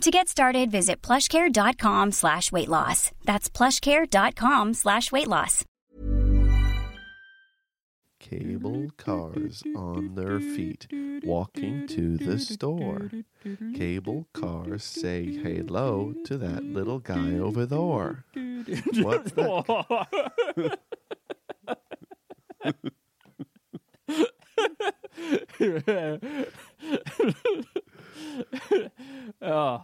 To get started, visit plushcare.com slash weight loss. That's plushcare.com slash weight loss. Cable cars on their feet walking to the store. Cable cars say hello to that little guy over there. What's that? oh,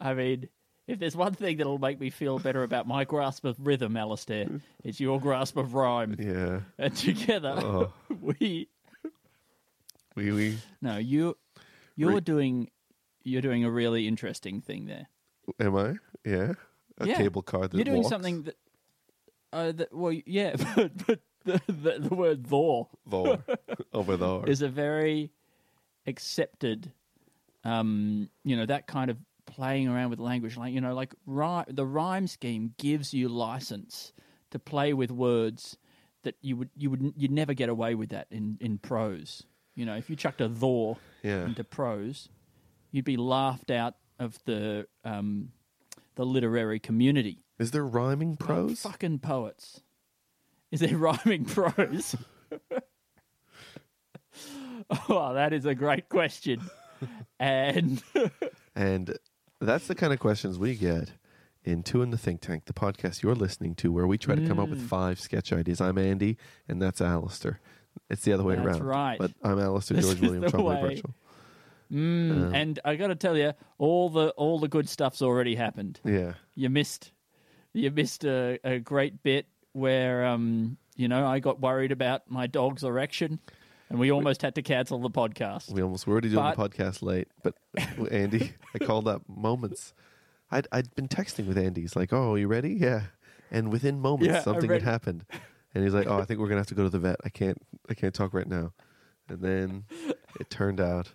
I mean, if there's one thing that'll make me feel better about my grasp of rhythm, Alistair, it's your grasp of rhyme. Yeah. And together, Oh. we We we no you you're Re- doing you're doing a really interesting thing there. am I? Yeah. A Yeah. cable car that You're doing walks? something that, uh, that well, yeah, but, but the, the the word "thor" there over there. is a very accepted, um, you know, that kind of playing around with language, like you know, like the rhyme scheme gives you license to play with words that you would you would you'd never get away with that in in prose. You know, if you chucked a "thor" yeah. into prose, you'd be laughed out of the um, the literary community. Is there rhyming prose? fucking poets. Is there rhyming prose? oh, that is a great question. And And that's the kind of questions we get in Two in the Think Tank, the podcast you're listening to, where we try to come up Mm. with five sketch ideas. I'm Andy, and that's Alistair. It's the other way That's around. right. But I'm Alistair This George is William the Trombley way. Birchall. mm, Uh, and I got to tell you, all the all the good stuff's already happened. Yeah. You missed you missed a, a great bit where um you know I got worried about my dog's erection, and we almost had to cancel the podcast. We almost were already doing But- the podcast late, but Andy, I called up moments. I'd I'd been texting with Andy. He's like, "Oh, you ready?" Yeah. And within moments, Yeah, I'm something had ready. happened, and he's like, "Oh, I think we're gonna have to go to the vet. I can't I can't talk right now." And then it turned out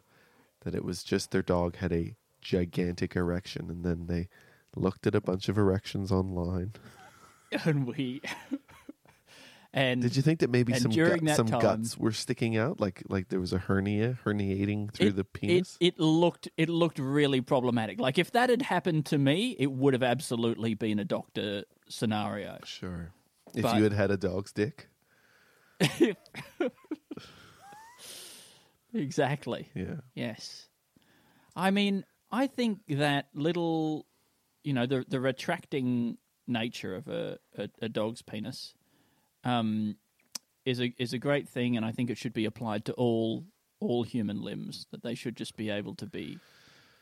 that it was just their dog had a gigantic erection, and then they looked at a bunch of erections online. and we and Did you think that maybe some gut, that some time- guts were sticking out, like like there was a hernia herniating through it, the penis? It, it looked it looked really problematic. Like if that had happened to me, it would have absolutely been a doctor scenario. sure. If but- you had had a dog's dick, exactly. yeah. Yes. I mean, I think that little, you know, the the retracting nature of a, a, a dog's penis, um, is a is a great thing, and I think it should be applied to all all human limbs. That they should just be able to be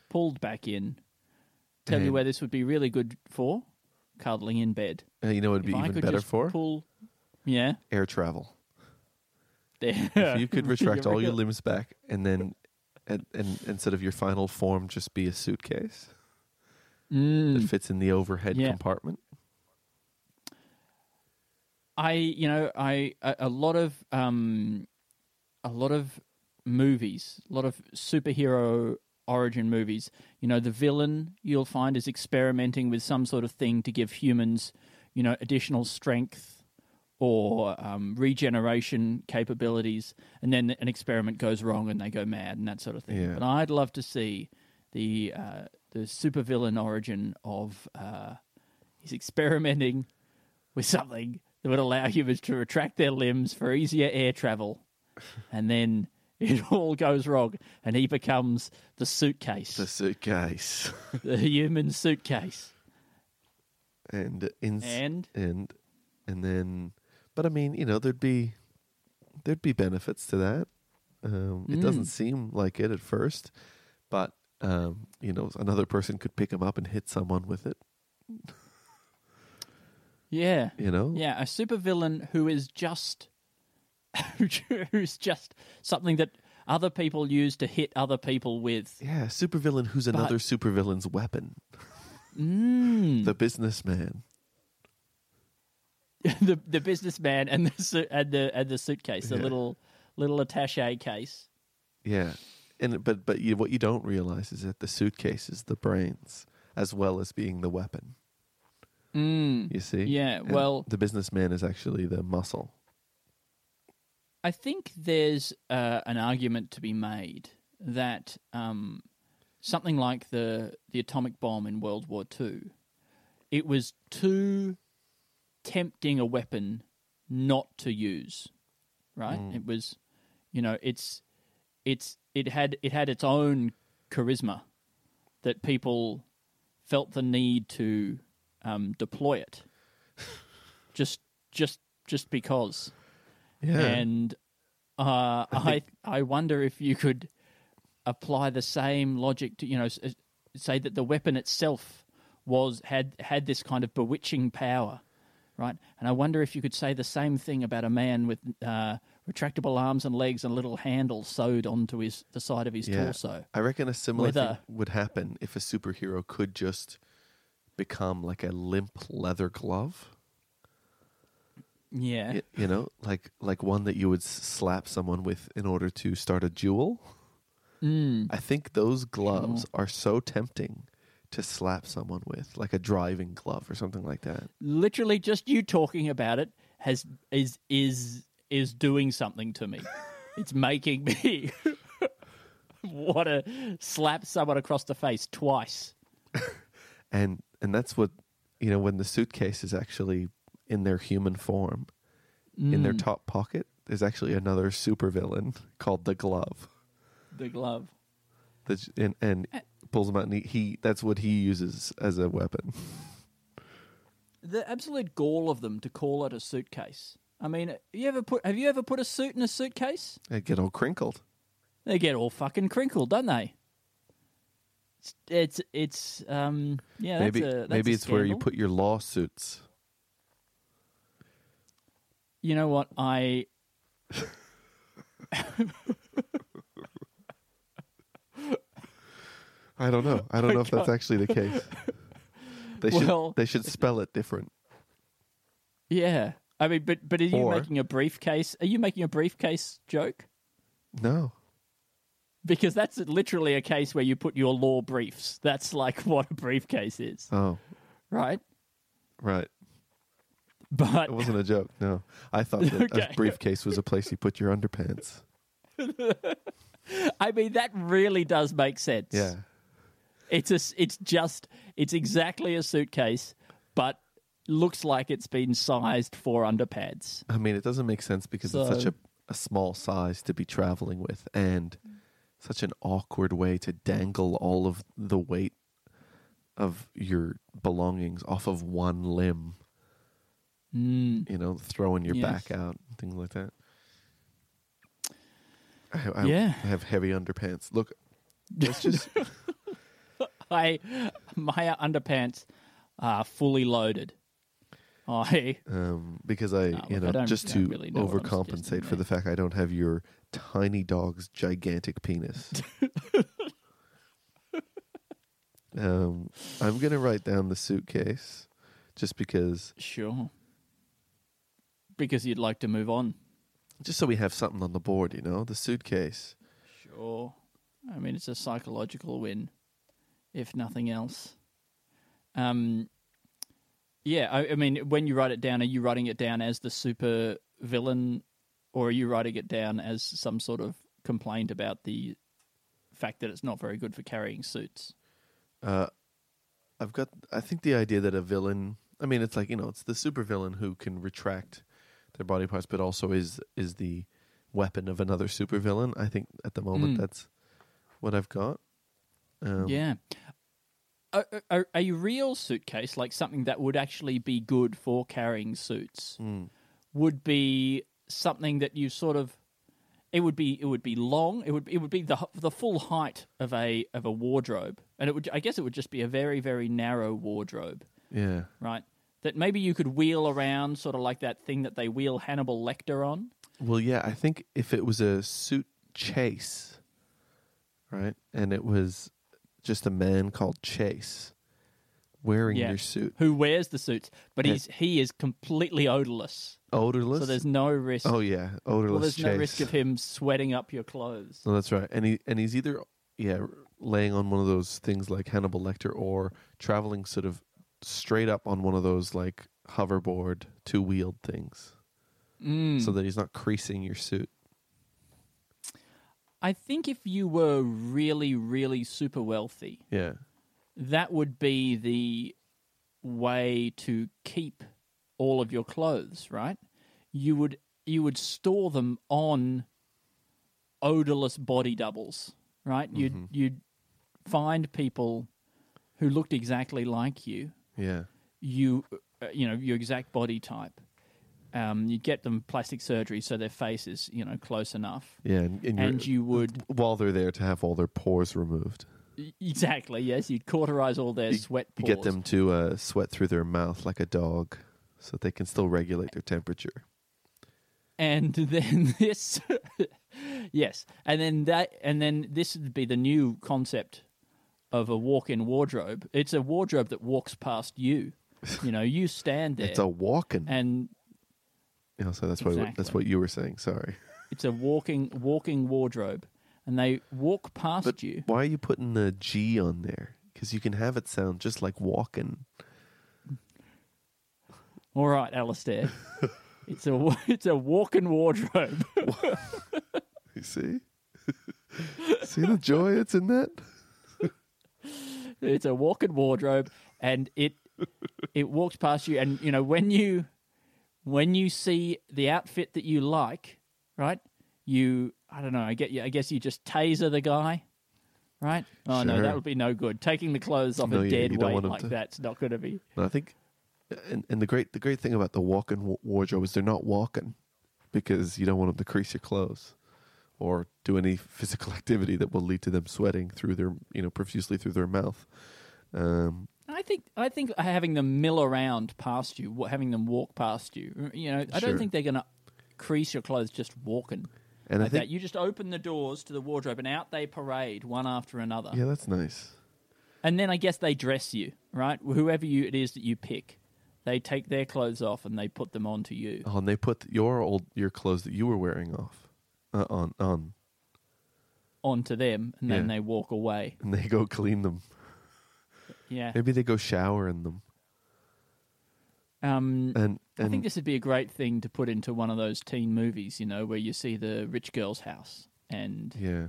pulled back in. Tell you where this would be really good for cuddling in bed. Uh, you know, it'd be if even better for pull, yeah, air travel. there. If you could retract all your limbs back, and then, and, and instead of your final form, just be a suitcase Mm. that fits in the overhead Yeah. compartment. I, you know, I a, a lot of um, a lot of movies, a lot of superhero origin movies. You know, the villain you'll find is experimenting with some sort of thing to give humans, you know, additional strength or um, regeneration capabilities, and then an experiment goes wrong and they go mad and that sort of thing. Yeah. But I'd love to see the uh, the supervillain origin of uh, he's experimenting with something that would allow humans to retract their limbs for easier air travel, and then it all goes wrong, and he becomes the suitcase, The suitcase, the human suitcase, and in and and and then, but I mean, you know, there'd be there'd be benefits to that. Um, It doesn't Mm. seem like it at first, but um, you know, another person could pick him up and hit someone with it. yeah, You know, yeah, a supervillain who is just who's just something that other people use to hit other people with. yeah, supervillain who's another supervillain's weapon. Mm. The businessman. the the businessman and the su- and the and the suitcase, the Yeah. little little attaché case. Yeah, and but but you, what you don't realize is that the suitcase is the brains as well as being the weapon. Mm. You see? Yeah, And well- the businessman is actually the muscle. I think there's uh, an argument to be made that um, something like the the atomic bomb in World War II, it was too tempting a weapon not to use, right? It was, you know, it's it's it had it had its own charisma that people felt the need to um, deploy it, just just just because Yeah. and uh, I I wonder if you could apply the same logic to you know say that the weapon itself was had had this kind of bewitching power, right? And I wonder if you could say the same thing about a man with uh, retractable arms and legs and a little handle sewed onto his the side of his yeah. torso. I reckon a similar thing would happen if a superhero could just become like a limp leather glove. Yeah, Y- you know, like like one that you would s- slap someone with in order to start a duel. Mm. I think those gloves are so tempting to slap someone with, like a driving glove or something like that. literally just you talking about it has is is is doing something to me. it's making me want to slap someone across the face twice. And and that's what you know when the suitcase is actually in their human form. In Mm. their top pocket, there's actually another supervillain called the Glove. The glove. That's, and and pulls him out, and he, he that's what he uses as a weapon. The absolute gall of them to call it a suitcase. I mean, you ever put have you ever put a suit in a suitcase? They get all crinkled. They get all fucking crinkled, don't they? It's it's, um yeah. That's maybe a, that's maybe it's where you put your lawsuits. You know what I I don't know. I don't know if that's actually the case. They should Well- they should spell it different. yeah. I mean, but but are you Or- making a briefcase? Are you making a briefcase joke? No. Because that's literally a case where you put your law briefs. That's like what a briefcase is, Oh, right? right. But It wasn't a joke. No. I thought that Okay. a briefcase was a place you put your underpants. I mean, that really does make sense. Yeah. It's a, it's just, it's exactly a suitcase, but looks like it's been sized for underpads. I mean, it doesn't make sense because it's such a, a small size to be traveling with and such an awkward way to dangle all of the weight of your belongings off of one limb, Mm. you know, throwing your Yes. back out and things like that. I, I, Yeah. I have heavy underpants. Look, it's just I, my underpants are fully loaded. I, um, because I, No, you know, I just to really know overcompensate for the fact I don't have your tiny dog's gigantic penis. um, I'm gonna write down the suitcase, just because, sure. Because you'd like to move on. just so we have something on the board. You know, the suitcase. Sure. I mean, it's a psychological win, if nothing else. Um, yeah, I, I mean, when you write it down, are you writing it down as the super villain, or are you writing it down as some sort of complaint about the fact that it's not very good for carrying suits? Uh, I've got. I think the idea that a villain. I mean, it's like you know, it's the supervillain who can retract their body parts, but also is is the weapon of another supervillain. I think at the moment Mm. that's what I've got. Um, yeah. A, a, a real suitcase, like something that would actually be good for carrying suits, mm, would be something that you sort of it would be it would be long it would it would be the the full height of a of a wardrobe and it would I guess it would just be a very very narrow wardrobe yeah. right that maybe you could wheel around sort of like that thing that they wheel Hannibal Lecter on Well, yeah. I think if it was a suit chase, right, and it was just a man called Chase, wearing Yeah. your suit. who wears the suits, but Yeah. he's he is completely odorless. Odorless. So there's no risk. oh yeah, odorless. well, there's no risk of him sweating up your clothes. No, that's right. And he and he's either yeah laying on one of those things like Hannibal Lecter, or traveling sort of straight up on one of those like hoverboard two wheeled things, Mm. so that he's not creasing your suit. I think if you were really, really super wealthy, Yeah, that would be the way to keep all of your clothes, right? You would you would store them on odorless body doubles, right? You'd Mm-hmm. you'd find people who looked exactly like you, yeah, you uh, you know your exact body type. Um, you get them plastic surgery so their face is you know close enough, yeah. And, and, and you would while they're there to have all their pores removed, exactly yes you'd cauterize all their You- sweat you pores. get them to uh, sweat through their mouth like a dog, so they can still regulate their temperature. and then this yes and then that and then this would be the new concept of a walk-in wardrobe it's a wardrobe that walks past you you know you stand there It's a walking. and Yeah, so that's what that's what you were saying. Sorry, it's a walking walking wardrobe and they walk past but you why are you putting the G on there? Because you can have it sound just like walking. All right Alistair it's a it's a walking wardrobe. You see, see the joy it's in that. it's a walking wardrobe and it it walks past you and you know when you when you see the outfit that you like right you i don't know i get you i guess you just taser the guy right? Oh no that would be no good. Taking the clothes off No, a dead don't weight like to- that's not going to be And I think, and and the great the great thing about the walking wa- wardrobe is they're not walking because you don't want them to crease your clothes or do any physical activity that will lead to them sweating through their you know profusely through their mouth. Um, i think i think having them mill around past you having them walk past you you know i Sure. don't think they're going to crease your clothes just walking and I think that you just open the doors to the wardrobe and out they parade one after another yeah, that's nice. And then I guess they dress you, right? Whoever you it is that you pick, they take their clothes off and they put them onto you. Oh, and they put your old your clothes that you were wearing off uh, on on, Onto them, and then Yeah. they walk away. and they go clean them. Yeah. Maybe they go shower in them. Um, And I think this would be a great thing to put into one of those teen movies, you know, where you see the rich girl's house, and yeah,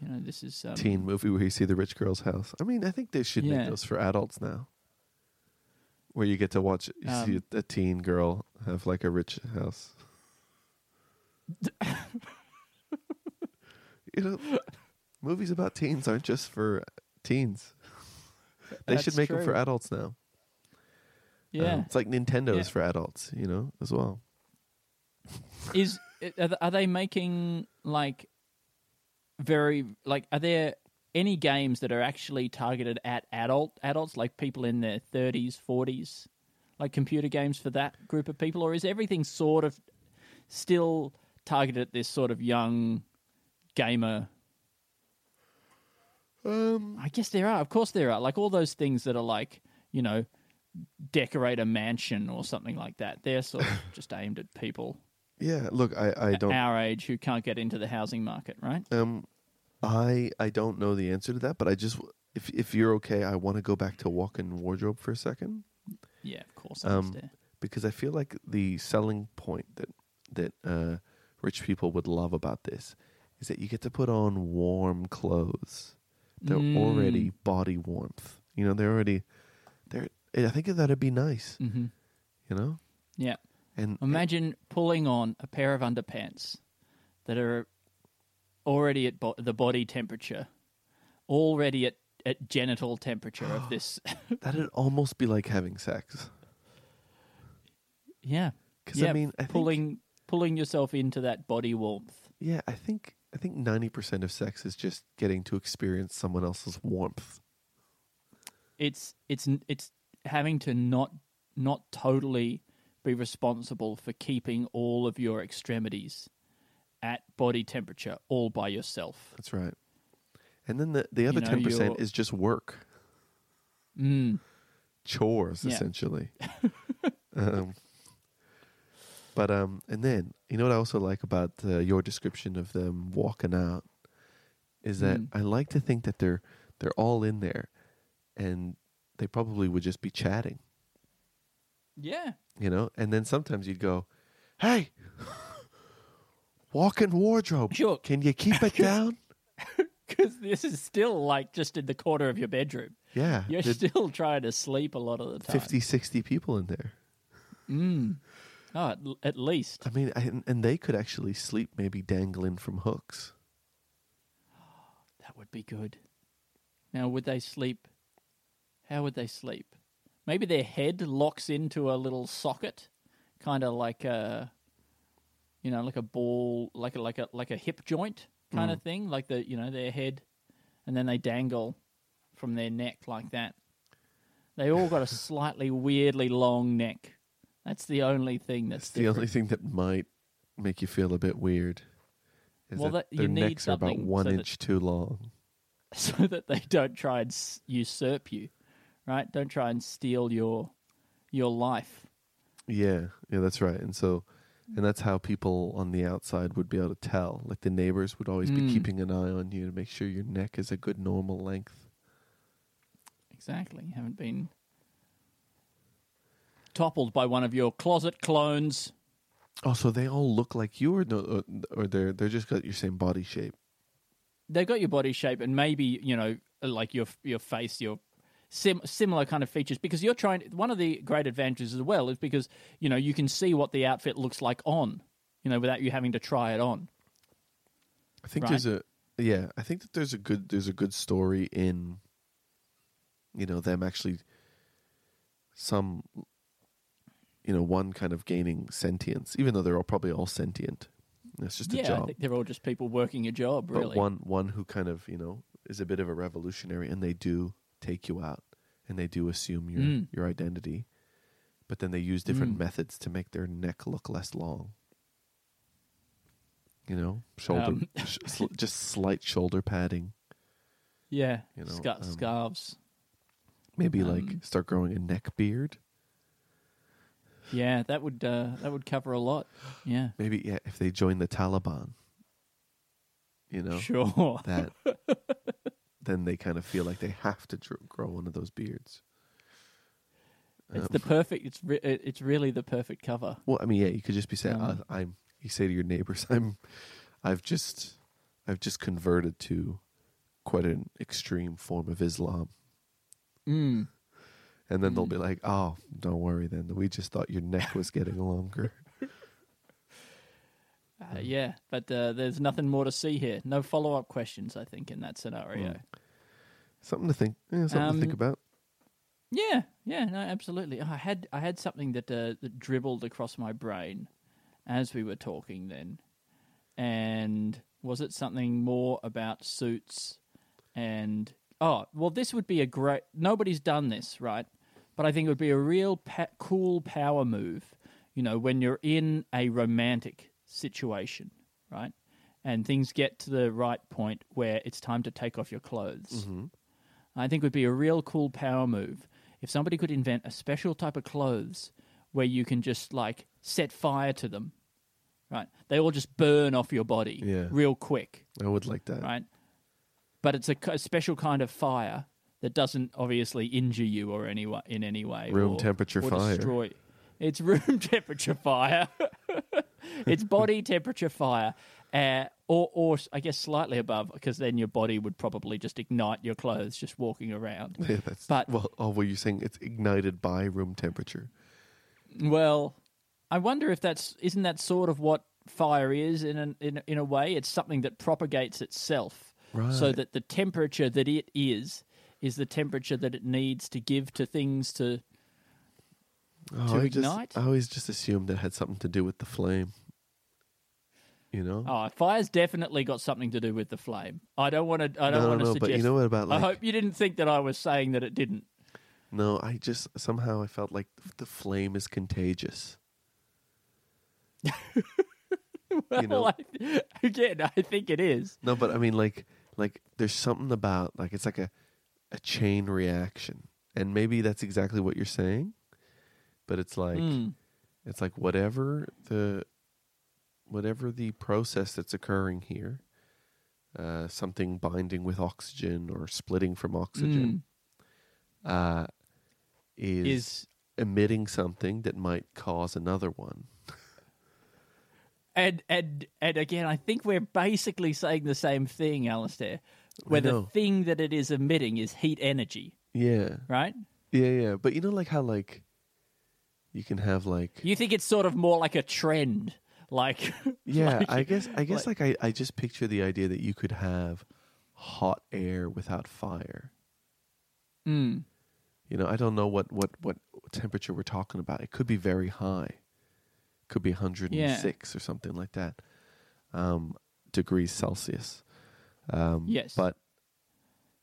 you know this is um, teen movie where you see the rich girl's house. I mean, I think they should Yeah. make those for adults now. Where you get to watch, you see Um, a, a teen girl have like a rich house. you know, movies about teens aren't just for teens. They should That's make them for adults now. Yeah, Um, it's like Nintendo's Yeah. for adults, you know, as well. is are they making like very like are there any games that are actually targeted at adult adults like people in their 30s 40s like computer games for that group of people or is everything sort of still targeted at this sort of young gamer Um, I guess there are of course there are like all those things that are like you know decorate a mansion or something like that they're sort of just aimed at people yeah. Look, I, I don't. our age who can't get into the housing market, right? Um, I I don't know the answer to that, but I just if if you're okay, I want to go back to walk-in wardrobe for a second Yeah, of course. Um, because I feel like the selling point that that uh, rich people would love about this is that you get to put on warm clothes. They're Mm. already body warmth. You know, they're already they're. I think that'd be nice. hmm You know, Yeah. and Imagine pulling on a pair of underpants that are already at bo- the body temperature, already at, at genital temperature of this. that'd almost be like having sex. yeah. Because yeah, I mean, I think, pulling pulling yourself into that body warmth. Yeah, I think I think ninety percent of sex is just getting to experience someone else's warmth. It's it's it's having to not not totally be responsible for keeping all of your extremities at body temperature all by yourself. That's right. And then the the other know, ten percent you're- is just work. Mm. chores Yeah. essentially. um, but um, and then you know what I also like about uh, your description of them walking out is that Mm. I like to think that they're they're all in there, and they probably would just be chatting, Yeah. you know. And then sometimes you'd go, "Hey, walk-in wardrobe, Sure. can you keep it down?" Because this is still like just in the corner of your bedroom. Yeah, You're there'd still trying to sleep a lot of the time. 50, 60 people in there. Mm. Oh, at, at least. I mean, I, and- and they could actually sleep maybe dangling from hooks. That would be good. Now, would they sleep? How would they sleep? Maybe their head locks into a little socket, kind of like a, you know, like a ball, like a like a like a hip joint kind of mm. thing, like the you know their head, and then they dangle from their neck like that. They all got a slightly weirdly long neck. That's the only thing that's That's the only thing that might make you feel a bit weird. Is Well, that that- their you need necks are about one so that- inch too long. so that they don't try and s- usurp you, right? Don't try and steal your your life. Yeah, yeah, that's right. And so, and that's how people on the outside would be able to tell. Like the neighbors would always be Mm. keeping an eye on you to make sure your neck is a good normal length. Exactly. You haven't been toppled by one of your closet clones. Oh, so they all look like you, or no, or they're they're just got your same body shape. They've got your body shape and maybe you know like your your face, your sim- similar kind of features. Because you're trying. One of the great advantages as well is because you know you can see what the outfit looks like on. You know, without you having to try it on. I think Right. there's a yeah. I think that there's a good there's a good story in. You know them actually. Some. You know, one kind of gaining sentience, even though they're all probably all sentient. It's just a yeah, I job. think they're all just people working a job, really. But one one who kind of you know is a bit of a revolutionary, and they do take you out, and they do assume your Mm. your identity, but then they use different Mm. methods to make their neck look less long. You know, shoulder, Um. sh- sl- just slight shoulder padding. yeah, you know, um, scarves. Maybe Um, like start growing a neck beard. Yeah, that would uh, that would cover a lot. Yeah, Maybe yeah, if they join the Taliban. You know sure. that, then they kind of feel like they have to dr- grow one of those beards. It's Um, the perfect. It's re- it's really the perfect cover. Well, I mean, yeah, you could just be saying, Um, uh, "I'm." You say to your neighbors, "I'm." I've just, I've just converted to quite an extreme form of Islam, Mm. and then they'll Mm. be like, "Oh, don't worry. Then we just thought your neck was getting longer." Uh, yeah, but uh, there's nothing more to see here. No follow up questions. I think in that scenario. Mm. something to think. Yeah, something to think Um, about. Yeah, yeah, no, absolutely. I had I had something that uh, that dribbled across my brain as we were talking then, and was it something more about suits and oh well this would be a great nobody's done this right, but I think it would be a real pa- cool power move, you know, when you're in a romantic situation, right, and things get to the right point where it's time to take off your clothes. hmm I think would be a real cool power move if somebody could invent a special type of clothes where you can just like set fire to them. Right? They all just burn off your body Yeah. real quick, I would like that. right? But it's a special kind of fire that doesn't obviously injure you or any in any way. Room or- temperature or fire. Destroy. It's room temperature fire. it's body temperature fire. Uh, or, or I guess slightly above, because then your body would probably just ignite your clothes just walking around. Yeah, that's. But- well, oh, well, you're saying it's ignited by room temperature. Well, I wonder if that's isn't that sort of what fire is in an, in in a way. It's something that propagates itself, so that the temperature that it is is the temperature that it needs to give to things to. Oh, To I just- ignite? I always just assumed it had something to do with the flame. You know? Oh, fire's definitely got something to do with the flame. I don't want to. I don't no, want to no, suggest. but you know what about like? I hope you didn't think that I was saying that it didn't. No, I just somehow I felt like the flame is contagious. Well, know- I, again, I think it is. No, but I mean like like there's something about like it's like a a chain reaction and maybe that's exactly what you're saying, but it's like Mm. it's like whatever the whatever the process that's occurring here, uh, something binding with oxygen or splitting from oxygen, uh, is, Mm. is emitting something that might cause another one. and and and again, I think we're basically saying the same thing, Alistair. Where the thing that it is emitting is heat energy, Yeah, right? yeah, yeah. But you know, like how like you can have like You think it's sort of more like a trend, like Yeah, like- I guess I guess like, I, I just picture the idea that you could have hot air without fire. Mm. You know, I don't know what what what temperature we're talking about. It could be very high. Could be 106 or something like that. Um degrees Celsius. Um Yes. but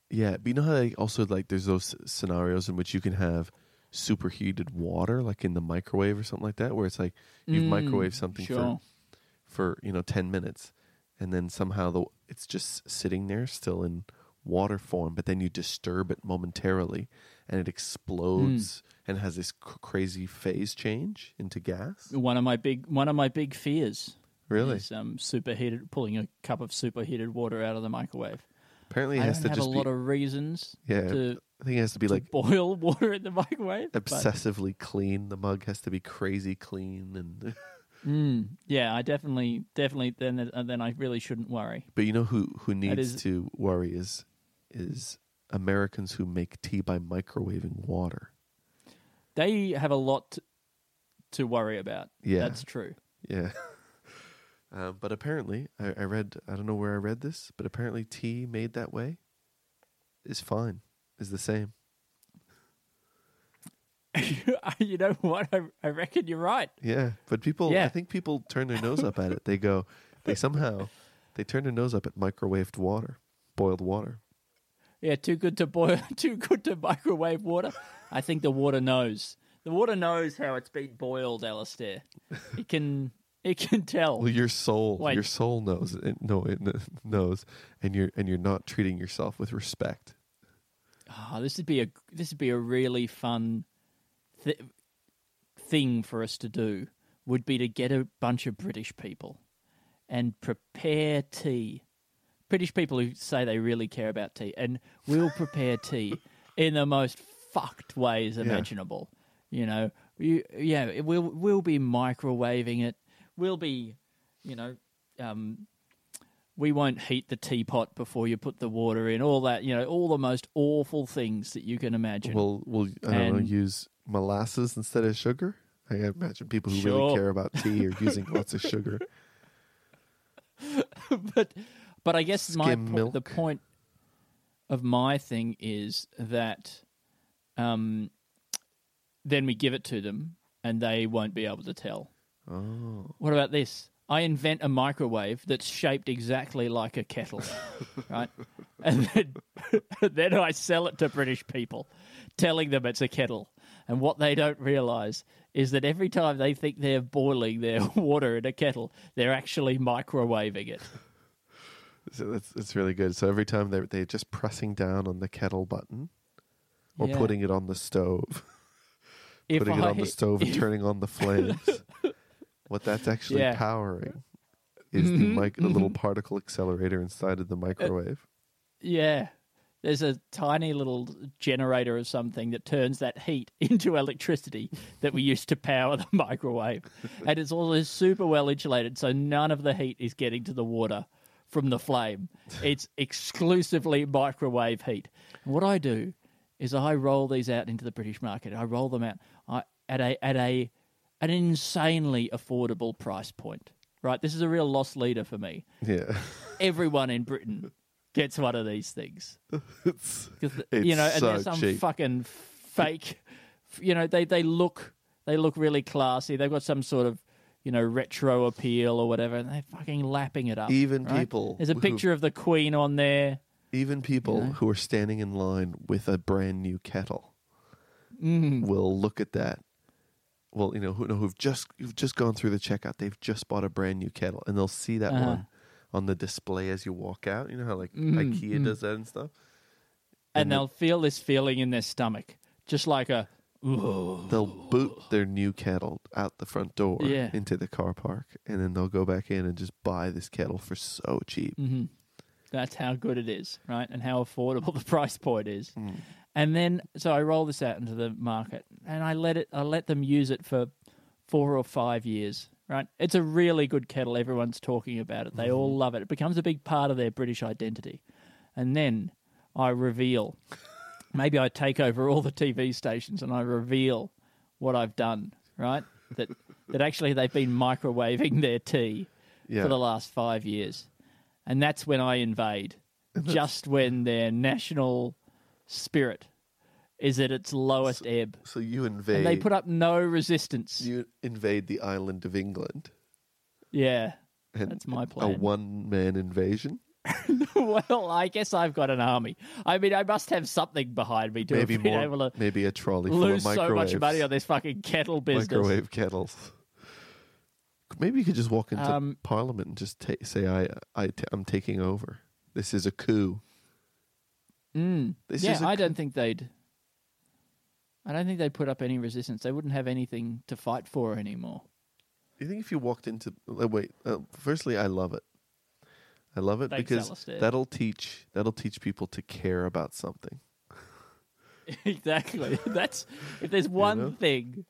yeah, but you know how like also like there's those scenarios in which you can have superheated water like in the microwave or something like that where it's like you've Mm, microwaved something sure. for for you know 10 minutes and then somehow the it's just sitting there still in water form but then you disturb it momentarily and it explodes Hmm. and has this c- crazy phase change into gas One of my big one of my big fears really is um, superheated pulling a cup of superheated water out of the microwave. apparently it I has to have a just be lot of reasons yeah to, i think it has to be like boil water in the microwave. obsessively clean the mug has to be crazy clean and Mm, yeah, I definitely, definitely. Then, uh, then I really shouldn't worry. but you know who who needs is- to worry is is americans who make tea by microwaving water They have a lot to, to worry about. Yeah. that's true. Yeah. Um, but apparently, I, I read, I don't know where I read this, but apparently tea made that way is fine, is the same. you know what? I, I reckon you're right. Yeah. But people, Yeah. I think people turn their nose up at it. They go, they somehow, they turn their nose up at microwaved water, boiled water. Yeah, too good to boil, too good to microwave water. I think the water knows. The water knows how it's been boiled, Alistair. It can, it can tell. Well, your soul, Wait. your soul knows, it, no, it kn- knows, and you're, and you're not treating yourself with respect. Oh, this would be a this would be a really fun th- thing for us to do. Would be to get a bunch of British people and prepare tea. British people who say they really care about tea, and we'll prepare tea in the most fucked ways imaginable. You know, you, yeah, we'll we'll be microwaving it. We'll be, you know, um, we won't heat the teapot before you put the water in. All that, you know, all the most awful things that you can imagine. We'll, we'll, I don't know, use molasses instead of sugar. I imagine people who Sure. really care about tea are using lots of sugar. but but I guess my po- the point of my thing is that um, then we give it to them and they won't be able to tell. Oh. What about this? I invent a microwave that's shaped exactly like a kettle, right? And then, then I sell it to British people, telling them it's a kettle. And what they don't realize is that every time they think they're boiling their water in a kettle, they're actually microwaving it. So that's it's really good. So every time they're they're just pressing down on the kettle button or Yeah. putting it on the stove, If putting it on the stove and turning on the flames. What that's actually Yeah. powering is the Mhm, mic- a little particle accelerator inside of the microwave. Yeah. There's a tiny little generator or something that turns that heat into electricity that we use to power the microwave. And it's also super well insulated, so none of the heat is getting to the water from the flame. It's exclusively microwave heat. And what I do is I roll these out into the British market. I roll them out I, at a at a an insanely affordable price point. Right? This is a real loss leader for me yeah. everyone in Britain gets one of these things. it's 'Cause, It's you know, and so they're some cheap. fucking fake. You know, they they look they look really classy. They've got some sort of you know retro appeal or whatever, and they're fucking lapping it up. Even right? people There's a who- picture of the Queen on there. even people know? who are standing in line with a brand new kettle Mm. will look at that. Well, you know, who know who've just who've just gone through the checkout. They've just bought a brand new kettle, and they'll see that Uh-huh. one on the display as you walk out. You know how like Mhm, IKEA mhm. does that and stuff. and And they'll feel this feeling in their stomach just like a. "Ooh." They'll boot their new kettle out the front door Yeah. into the car park, and then they'll go back in and just buy this kettle for so cheap. hmm That's how good it is, right? And how affordable the price point is. Mm. And then, so I roll this out into the market, and I let it. I let them use it for four or five years. Right? It's a really good kettle. Everyone's talking about it. They all love it. It becomes a big part of their British identity. And then I reveal. Maybe I take over all the TV stations and I reveal what I've done. Right? That that actually they've been microwaving their tea Yeah. for the last five years. And that's when I invade. Just when their national spirit is at its lowest ebb. So you invade. And they put up no resistance. you invade the island of England. yeah. And That's my plan. A one-man invasion. well, I guess I've got an army. I mean, I must have something behind me to maybe have been more. able to maybe a trolley full lose of so much money on this fucking kettle business. microwave kettles. Maybe you could just walk into Um, Parliament and just ta- say, "I, I, t- I'm taking over. This is a coup." Mm. This yeah, is I don't think they'd. I don't think they'd put up any resistance. They wouldn't have anything to fight for anymore. Do you think if you walked into uh, wait? Uh, firstly, I love it. I love it Thanks, because Alistair. that'll teach that'll teach people to care about something. exactly. That's if there's one know? thing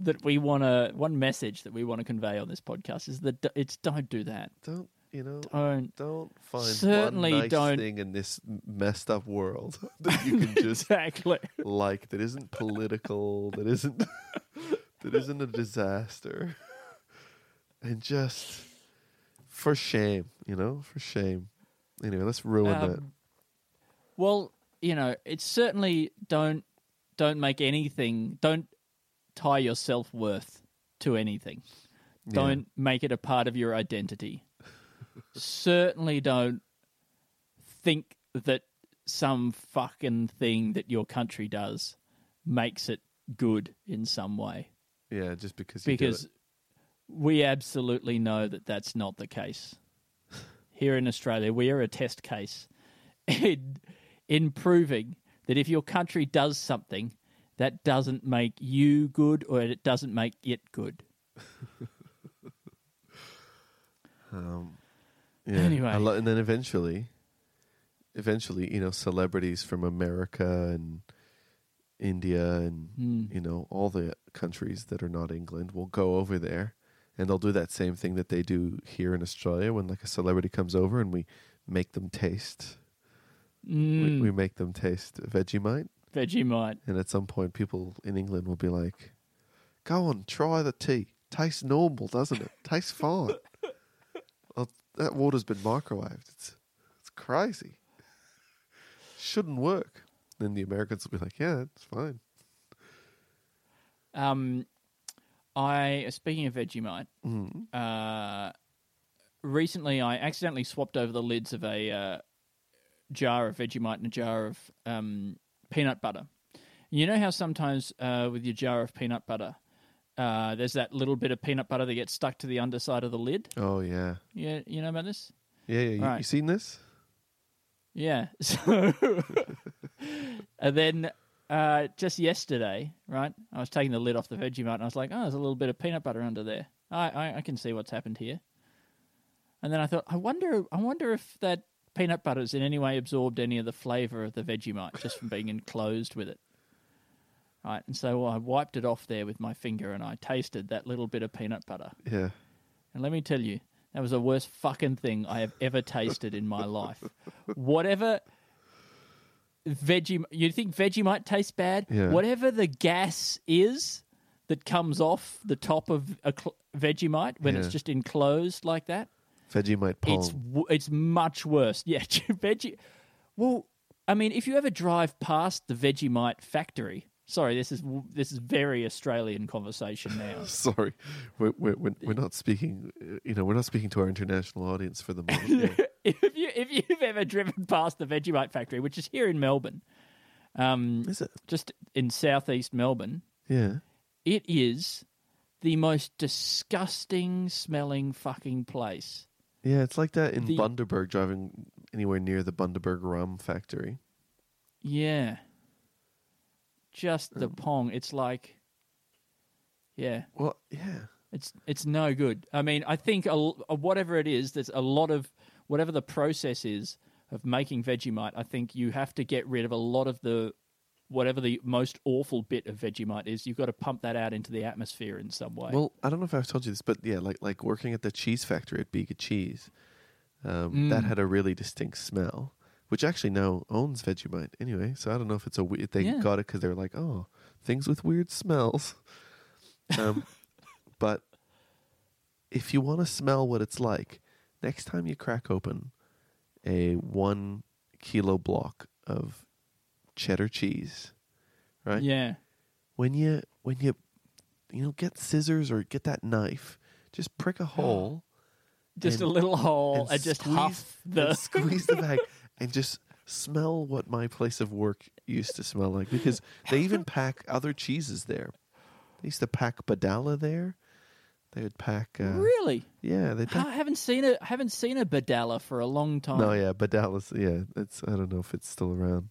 that we want to, one message that we want to convey on this podcast is that d- it's don't do that. Don't you know? Don't Don't find Certainly one nice don't- thing in this messed up world that you can just exactly. like that isn't political, that isn't that isn't a disaster, and just for shame, you know, for shame. Anyway, let's ruin that. Um, well, you know, it's certainly don't don't make anything. Don't tie your self worth to anything. Yeah. Don't make it a part of your identity. certainly don't think that some fucking thing that your country does makes it good in some way Yeah, just because because we absolutely know that that's not the case. Here in Australia, we are a test case in, in proving that if your country does something, that doesn't make you good or it doesn't make it good. Um, yeah. Anyway. Lo- and then eventually, eventually, you know, celebrities from America and India and Hmm. you know all the countries that are not England will go over there, and they'll do that same thing that they do here in Australia when like a celebrity comes over and we make them taste. We, Mm, we make them taste Vegemite, Vegemite. and at some point, people in England will be like, "Go on, try the tea. Tastes normal, doesn't it? Tastes fine." well, that water's been microwaved. It's it's crazy. Shouldn't work. Then the Americans will be like, "Yeah, it's fine." Um, I speaking of Vegemite, Mm. uh, recently I accidentally swapped over the lids of a uh, jar of Vegemite and a jar of um, peanut butter. You know how sometimes uh, with your jar of peanut butter, uh, there's that little bit of peanut butter that gets stuck to the underside of the lid. Oh yeah, Yeah, you know about this? yeah, yeah. You, you seen this? Yeah. So, and then uh, just yesterday, right? I was taking the lid off the Vegemite, and I was like, "Oh, there's a little bit of peanut butter under there. I, I, I can see what's happened here." And then I thought, I wonder, I wonder if that peanut butter's in any way absorbed any of the flavor of the Vegemite just from being enclosed with it. Right, and so I wiped it off there with my finger, and I tasted that little bit of peanut butter. Yeah. And let me tell you, that was the worst fucking thing I have ever tasted in my life. Whatever veggie, you think Vegemite tastes bad? Yeah. Whatever the gas is that comes off the top of a cl- Vegemite when it's just enclosed like that, Vegemite palm. it's w- it's much worse. Yeah, veggie. Well, I mean, if you ever drive past the Vegemite factory. Sorry, this is this is very Australian conversation now. Sorry, we're, we're we're not speaking. You know, we're not speaking to our international audience for the moment. Yeah. if you if you've ever driven past the Vegemite factory, which is here in Melbourne, um, Is it? just in southeast Melbourne, Yeah. it is the most disgusting smelling fucking place. Yeah, it's like that in The- Bundaberg, driving anywhere near the Bundaberg rum factory. Yeah. just the Um, pong. It's like, yeah, Well, yeah. it's it's no good. I mean, I think a, uh, whatever it is, there's a lot of whatever the process is of making Vegemite. I think you have to get rid of a lot of the whatever the most awful bit of Vegemite is. You've got to pump that out into the atmosphere in some way. Well, I don't know if I've told you this, but yeah, like like working at the cheese factory at Bega Cheese, um, that Mm. had a really distinct smell, which actually now owns Vegemite anyway. So I don't know if it's a we- they Yeah. got it because they were like, oh, things with weird smells. Um, but if you want to smell what it's like, next time you crack open a one kilo block of cheddar cheese, right? yeah, when you when you you know get scissors or get that knife, just prick a hole just and- a little hole and, and just squeeze- huff the. squeeze the bag and just smell what my place of work used to smell like because they even pack other cheeses there. They used to pack Bodalla there. They would pack uh, really? yeah, they pack I haven't seen a haven't seen a Bodalla for a long time. No, yeah, Bodalla's yeah, it's I don't know if it's still around.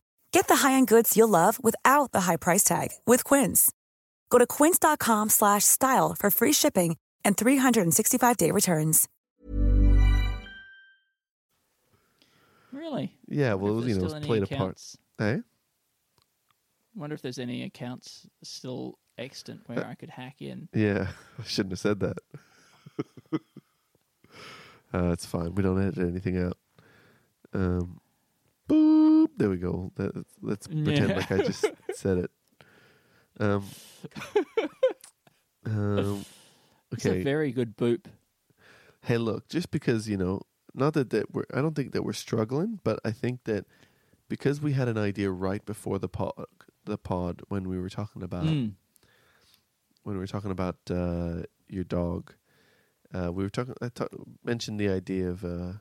Get the high-end goods you'll love without the high price tag with Quince. Go to quince.com slash style for free shipping and 365-day returns. Really? Yeah, well, you know, it's any played a part. accounts- Eh? Wonder if there's any accounts still extant where I could hack in. Yeah, I shouldn't have said that. uh, it's fine. We don't edit anything out. Um, boop. There we go. That, let's pretend Yeah. like I just said it. Um, um, It's okay. a very good boop. hey, look, just because you know, not that that we're, I don't think that we're struggling, but I think that because we had an idea right before the pod, the pod when we were talking about Mm. when we were talking about uh, your dog, uh, we were talking. I ta- mentioned the idea of uh,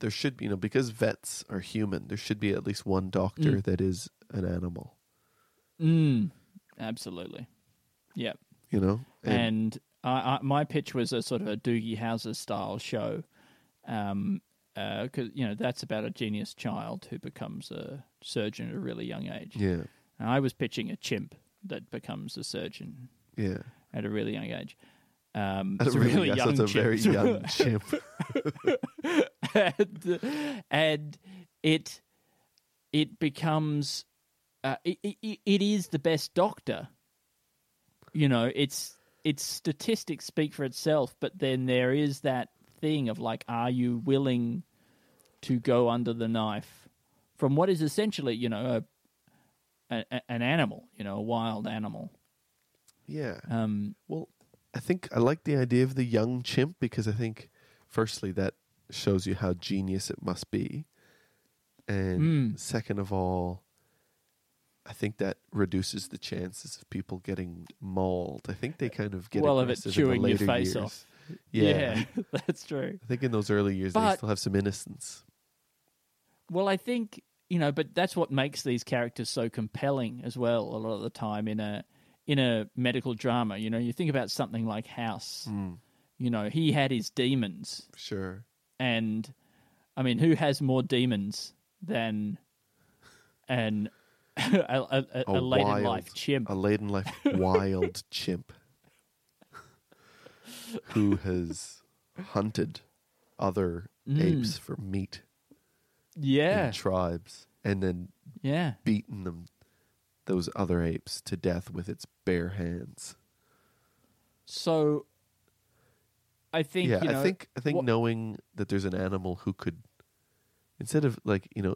there should be, you know, because vets are human, there should be at least one doctor Mm. that is an animal. Mm. Absolutely. Yeah. You know, And I, I, my pitch was a sort of a Doogie Howser style show. Um, because you know that's about a genius child who becomes a surgeon at a really young age. yeah, And I was pitching a chimp that becomes a surgeon yeah, at a really young age. Um, At a really- really yes, young a chimp. very young chimp. and, and it it becomes uh, it, it, it is the best doctor. You know, it's its statistics speak for itself, but then there is that thing of like, are you willing to go under the knife from what is essentially, you know, a, a, an animal, you know, a wild animal. yeah. Um, Well, I think I like the idea of the young chimp because I think, firstly, that shows you how genius it must be, and Mm. second of all, I think that reduces the chances of people getting mauled. I think they kind of get Well, of it chewing in your face years. off. Yeah. that's true. I think in those early years they But- still have some innocence. Well, I think you know, but that's what makes these characters so compelling as well. A lot of the time in a in a medical drama, you know, you think about something like House. Mm, You know, he had his demons, sure. and I mean, who has more demons than an a, a, a, A wild- life chimp? A laden life wild chimp who has hunted other Mm. apes for meat yeah, in tribes and then yeah. beaten them those other apes to death with its bare hands. So, I think yeah, you know, I think I think what- knowing that there's an animal who could instead of like, you know,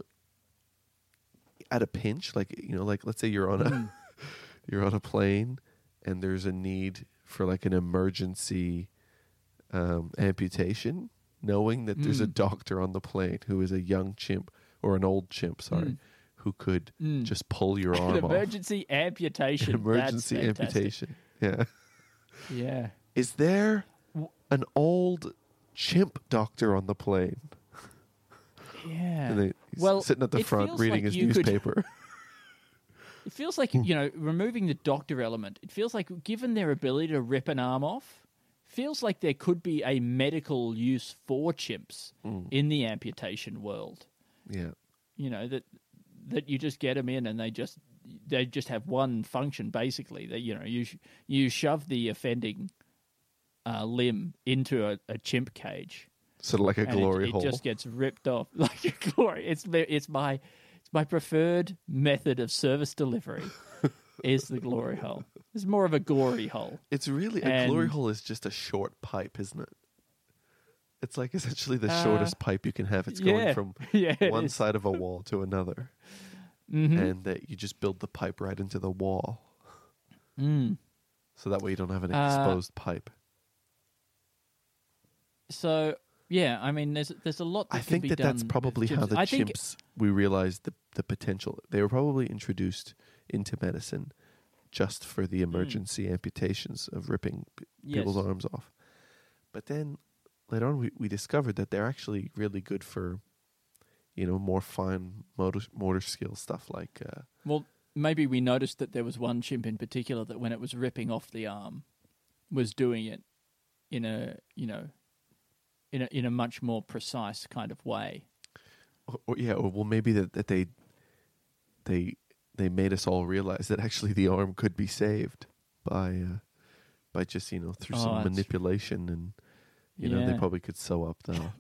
at a pinch, like you know, like let's say you're on a Mm. you're on a plane and there's a need for like an emergency um, amputation, knowing that there's a Mm. doctor on the plane who is a young chimp or an old chimp, sorry, Mm. Who could Mm. just pull your An arm off. emergency amputation. An emergency amputation. Yeah. Yeah. Is there an old chimp doctor on the plane? Yeah. They, he's Well, sitting at the front reading like his you could- newspaper. It feels like you know, removing the doctor element. It feels like, given their ability to rip an arm off, feels like there could be a medical use for chimps Mm. in the amputation world. yeah. You know that that you just get them in and they just they just have one function basically. That you know you sh- you shove the offending uh, limb into a, a chimp cage. Sort of like a and it- glory it, just gets ripped off like a glory. It's it's my it's my preferred method of service delivery. is the glory hole? It's more of a gory hole. It's really a glory hole is just a short pipe, isn't it? It's like essentially the Uh, shortest pipe you can have. It's yeah. going from Yeah, it one is. side of a wall to another, Mhm. and that you just build the pipe right into the wall, Mm. so that way you don't have an Uh, exposed pipe. So yeah, I mean, there's there's a lot. That I can think that that's probably how the I chimps we realized the the potential. They were probably introduced into medicine just for the emergency amputations of ripping p- people's. Yes. arms off. But then later on, we, we discovered that they're actually really good for, you know, more fine motor motor skill stuff like. Uh, Well, maybe we noticed that there was one chimp in particular that when it was ripping off the arm, was doing it in a you know, in a in a much more precise kind of way. or, or yeah, or well, maybe that, that they, they, they made us all realize that actually the arm could be saved by, uh, by just you know through Oh, some manipulation and, you know, they probably could sew up the.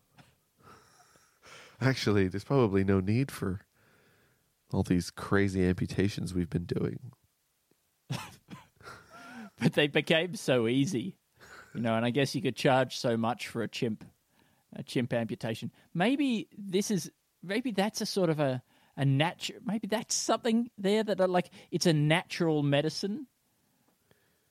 actually, there's probably no need for all these crazy amputations we've been doing. but they became so easy, you know. And I guess you could charge so much for a chimp, a chimp amputation. Maybe this is maybe that's a sort of a a natural. Maybe that's something there that are like it's a natural medicine,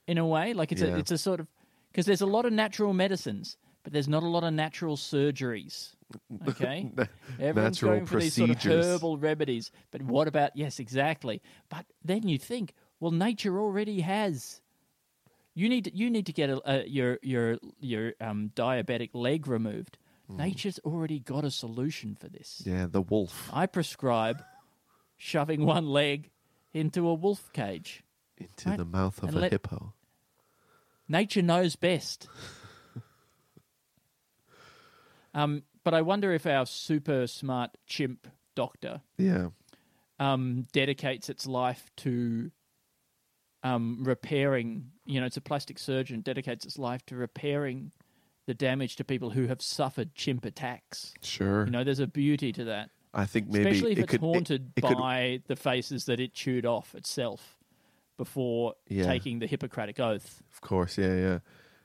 in a way. Like it's Yeah. a it's a sort of because there's a lot of natural medicines, but there's not a lot of natural surgeries. Okay, everyone's Natural going for these sort of procedures. herbal remedies, but what about yes, exactly. But then you think, well, nature already has you need to, you need to get a, a, your your your um, diabetic leg removed. Nature's already got a solution for this. Yeah, the wolf I prescribe shoving one leg into a wolf cage. into right. the mouth of And a let- hippo. Nature knows best. Um, but I wonder if our super smart chimp doctor Yeah, um, dedicates its life to um, repairing. You know, it's a plastic surgeon. Dedicates its life to repairing the damage to people who have suffered chimp attacks. sure. You know, there's a beauty to that, I think maybe especially if it it's could, it- haunted it could- by the faces that it chewed off itself before Yeah. taking the Hippocratic oath. Of course, yeah, yeah,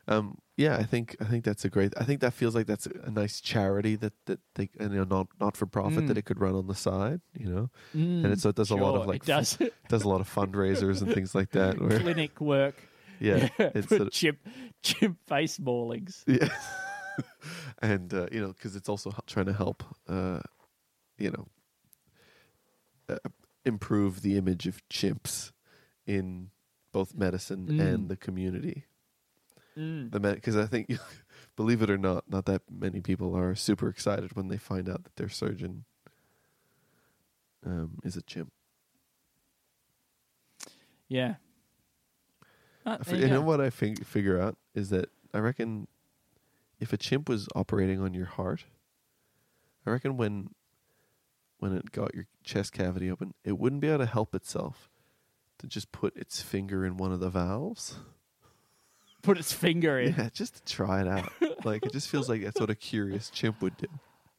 um, yeah. I think I think that's a great. I think that feels like that's a nice charity that that they and you know not not for profit that Mm. it could run on the side, you know. Mm, and it, so it does a lot of like it does fu- does a lot of fundraisers and things like that. Where clinic work. yeah, it's sort of, chimp chimp face maulings. yeah, and uh, you know because it's also trying to help, uh, you know, uh, improve the image of chimps in both medicine Mm. and the community. Mm. the because I think, believe it or not, not that many people are super excited when they find out that their surgeon um, is a chimp. Yeah. Ah, I fi- you know what I fig- figure out is that I reckon if a chimp was operating on your heart, I reckon when when it got your chest cavity open, it wouldn't be able to help itself to just put its finger in one of the valves. Put its finger in. Yeah, just to try it out. like it just feels like that's what a curious chimp would do.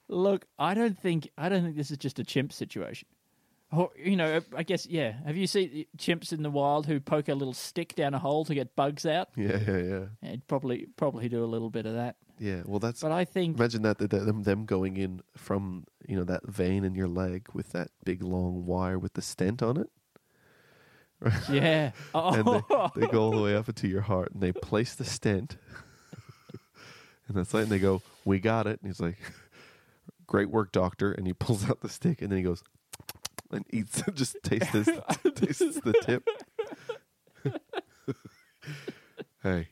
Look, I don't think I don't think this is just a chimp situation. Or, you know, I guess yeah. Have you seen chimps in the wild who poke a little stick down a hole to get bugs out? Yeah, yeah, yeah. It'd probably probably do a little bit of that. Yeah, well, that's But I think imagine that, that, that them them going in from you know that vein in your leg with that big long wire with the stent on it, yeah. and Oh, they, they go all the way up into your heart, and they place the stent, and that's like, and they go, "We got it," and he's like, "Great work, doctor," and he pulls out the stick, and then he goes, and eats just tastes this, tastes the tip. hey,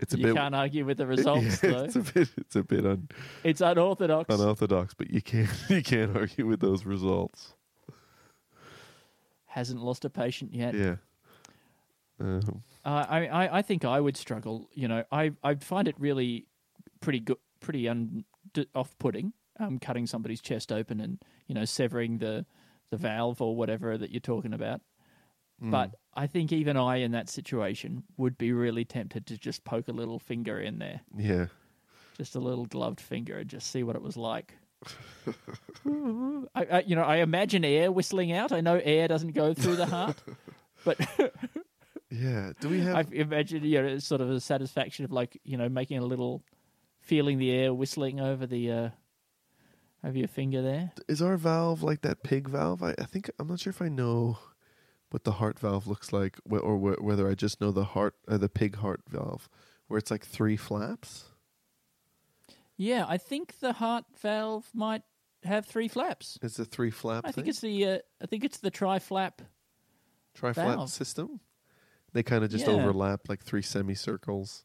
it's a you bit can't argue with the results, yeah, though. it's a bit it's a bit un, It's unorthodox. unorthodox, but you can't you can't argue with those results. Hasn't lost a patient yet. Yeah. Um, Uh, I, I, I think I would struggle. You know, I, I find it really pretty good, pretty un, off-putting. Um, cutting somebody's chest open and you know severing the the valve or whatever that you're talking about. mm. But I think even I, in that situation, would be really tempted to just poke a little finger in there, yeah. just a little gloved finger, and just see what it was like. I, I, you know, I imagine air whistling out. I know air doesn't go through the heart, but Yeah. Do we have I imagine you know sort of a satisfaction of like you know making a little, feeling the air whistling over the uh, over your finger there. is our valve like that pig valve? I, I think I'm not sure if I know what the heart valve looks like, or wh- whether I just know the heart, uh, the pig heart valve, where it's like three flaps. Yeah, I think the heart valve might have three flaps. It's a three flap. I think thing? it's the uh, I think it's the tri flap. tri flap valve. system. They kind of just Yeah. overlap like three semicircles,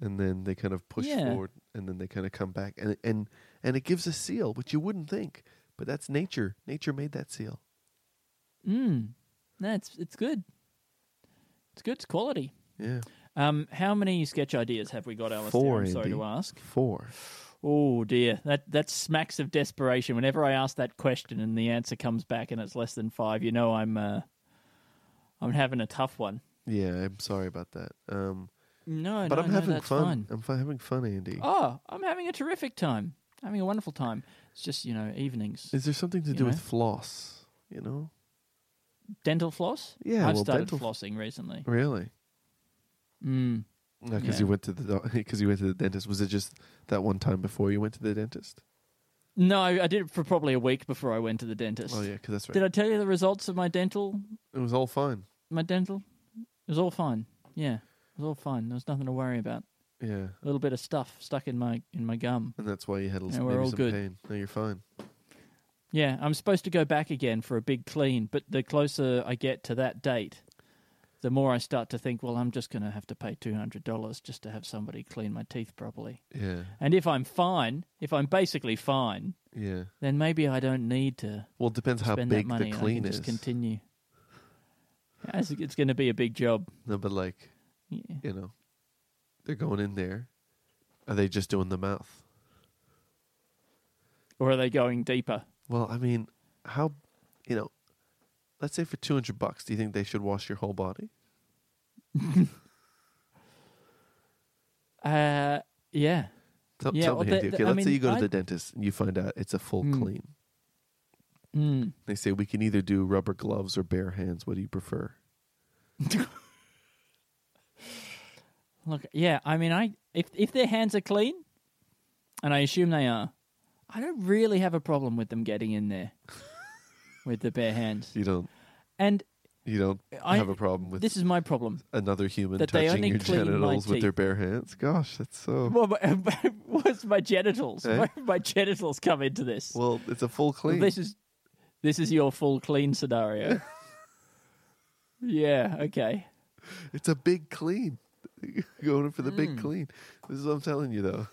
and then they kind of push Yeah. forward, and then they kind of come back, and and and it gives a seal, which you wouldn't think, but that's nature. Nature made that seal. Mm. That's it's good. It's good. It's quality. Yeah, Um, how many sketch ideas have we got, Alistair? Four, I'm sorry Andy. to ask. four. Oh dear, that that smacks of desperation. Whenever I ask that question and the answer comes back and it's less than five, you know I'm uh, I'm having a tough one. Yeah, I'm sorry about that. Um, No, but no, I'm no, having fun. fine. I'm fi- having fun, Andy. Oh, I'm having a terrific time. Having a wonderful time. It's just you know evenings. Is there something to do know? with floss? You know, dental floss. Yeah, I've well, started dental- flossing recently. really? Mm. Because Yeah. you went to the because you went to the dentist. Was it just that one time before you went to the dentist? No, I did it for probably a week before I went to the dentist. Oh yeah, because that's right. Did I tell you the results of my dental? it was all fine. My dental. It was all fine. Yeah, it was all fine. There was nothing to worry about. Yeah, A little bit of stuff stuck in my in my gum. and that's why you had a little maybe all some good. pain. No, you're fine. Yeah, I'm supposed to go back again for a big clean, but the closer I get to that date, the more I start to think, well, I'm just going to have to pay $200 just to have somebody clean my teeth properly. Yeah, And if I'm fine, if I'm basically fine, yeah. then maybe I don't need to Well, it depends how big the clean is. just continue. It's, it's going to be a big job. No, but like Yeah. you know, they're going in there. Are they just doing the mouth? Or are they going deeper? Well, I mean, how, you know, let's say for two hundred bucks, do you think they should wash your whole body? Uh, yeah. Tell, Yeah, tell me, the- the- Okay, I let's say you go to the dentist and you find out it's a full Hmm. clean. Mm. They say we can either do rubber gloves or bare hands. What do you prefer? Look, yeah, I mean, I if if their hands are clean, and I assume they are, I don't really have a problem with them getting in there with the bare hands. You don't. And You don't I- have a problem with this is my problem. another human that they touching only your clean my genitals with their teeth. bare hands. Gosh, that's so. Well, my, what's my genitals? Eh? My, my genitals come into this. Well, it's a full clean. This is this is your full clean scenario. yeah. Okay. It's a big clean. Going for the big Hmm. clean. This is what I'm telling you, though.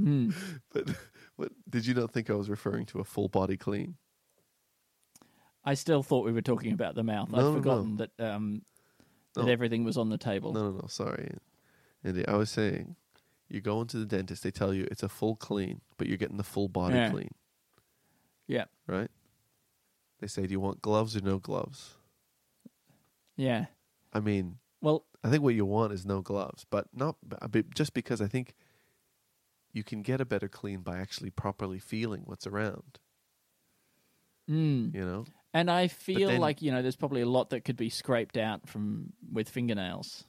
Mm. But what did you not think I was referring to a full body clean? I still thought we were talking about the mouth. No, no, I'd no. forgotten that um, that No. everything was on the table. No, no, no. Sorry, Andy. I was saying, you go into the dentist. They tell you it's a full clean, but you're getting the full body Yeah. clean, Yeah. right? They say, do you want gloves or no gloves? Yeah. I mean, Well, I think what you want is no gloves, but not a bit, just because I think you can get a better clean by actually properly feeling what's around. mm. You know, And I feel then- like, you know, there's probably a lot that could be scraped out from with fingernails.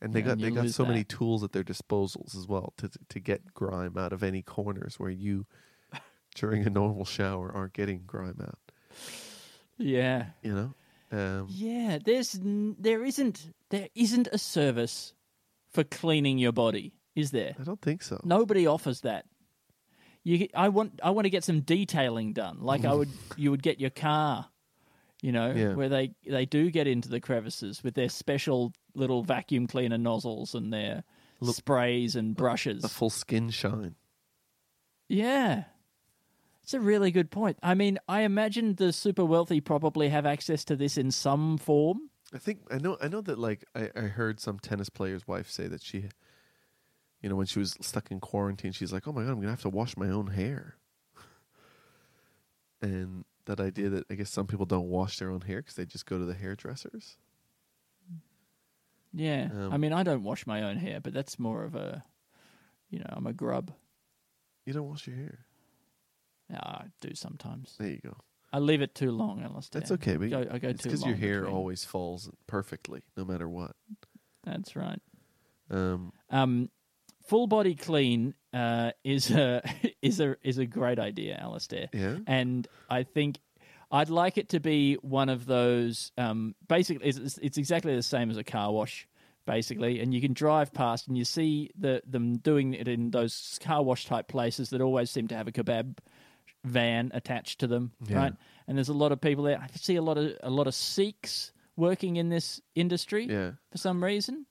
and they got and they got so many tools at their disposals as well to to get grime out of any corners where you during a normal shower aren't getting grime out. Yeah. You know, um, Yeah, there's n- there isn't there isn't a service for cleaning your body, is there? I don't think so. Nobody offers that. You, I want, I want to get some detailing done. Like I would, you would get your car, you know, Yeah. where they they do get into the crevices with their special little vacuum cleaner nozzles and their sprays and brushes. A full skin shine. Yeah. It's a really good point. I mean, I imagine the super wealthy probably have access to this in some form. I think I know. I know that like I, I heard some tennis player's wife say that she, you know, when she was stuck in quarantine, she's like, "Oh my god, I'm gonna have to wash my own hair." and that idea that I guess some people don't wash their own hair because they just go to the hairdressers. Yeah. Um, I mean, I don't wash my own hair, but that's more of a, you know, I'm a grub. You don't wash your hair. Yeah, I do sometimes. There you go. I leave it too long, Alistair. That's okay, but Go, I go it's because your hair between. always falls perfectly, no matter what. That's right. Um, Um, full body clean uh, is a is a is a great idea, Alistair. yeah. and I think I'd like it to be one of those. Um, basically, it's, it's exactly the same as a car wash, basically, and you can drive past and you see the them doing it in those car wash type places that always seem to have a kebab van attached to them, Yeah. right? And there's a lot of people there. I see a lot of a lot of Sikhs working in this industry Yeah. for some reason,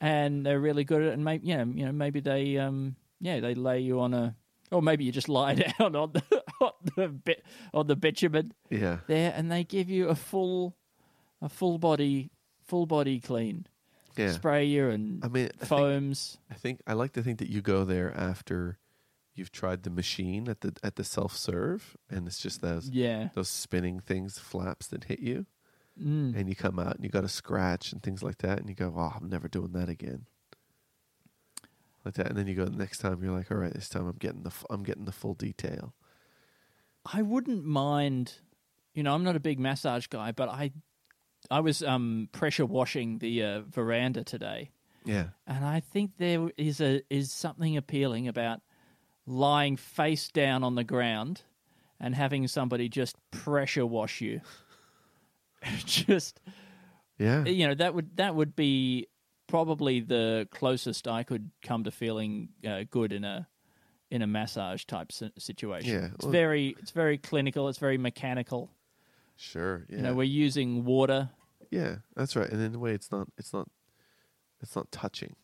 and they're really good at it. And maybe yeah, you know, maybe they um yeah they lay you on a or maybe you just lie down on the on the bit on the bitumen Yeah. there, and they give you a full a full body full body clean, Yeah. spray you and I mean, I think, foams. I think I like to think that you go there after you've tried the machine at the at the self serve, and it's just those yeah, those spinning things, flaps that hit you, mm. and you come out and you got a scratch and things like that, and you go, "Oh, I'm never doing that again." Like that, and then you go the next time. You're like, "All right, this time I'm getting the f- I'm getting the full detail." I wouldn't mind. You know, I'm not a big massage guy, but I I was um pressure washing the uh, veranda today. Yeah, And I think there is a is something appealing about lying face down on the ground and having somebody just pressure wash you. just yeah, you know that would that would be probably the closest I could come to feeling uh, good in a in a massage type situation. Yeah, it's well- very it's very clinical. It's very mechanical. sure. Yeah, You know, we're using water. yeah, that's right. And in a way, it's not it's not it's not touching.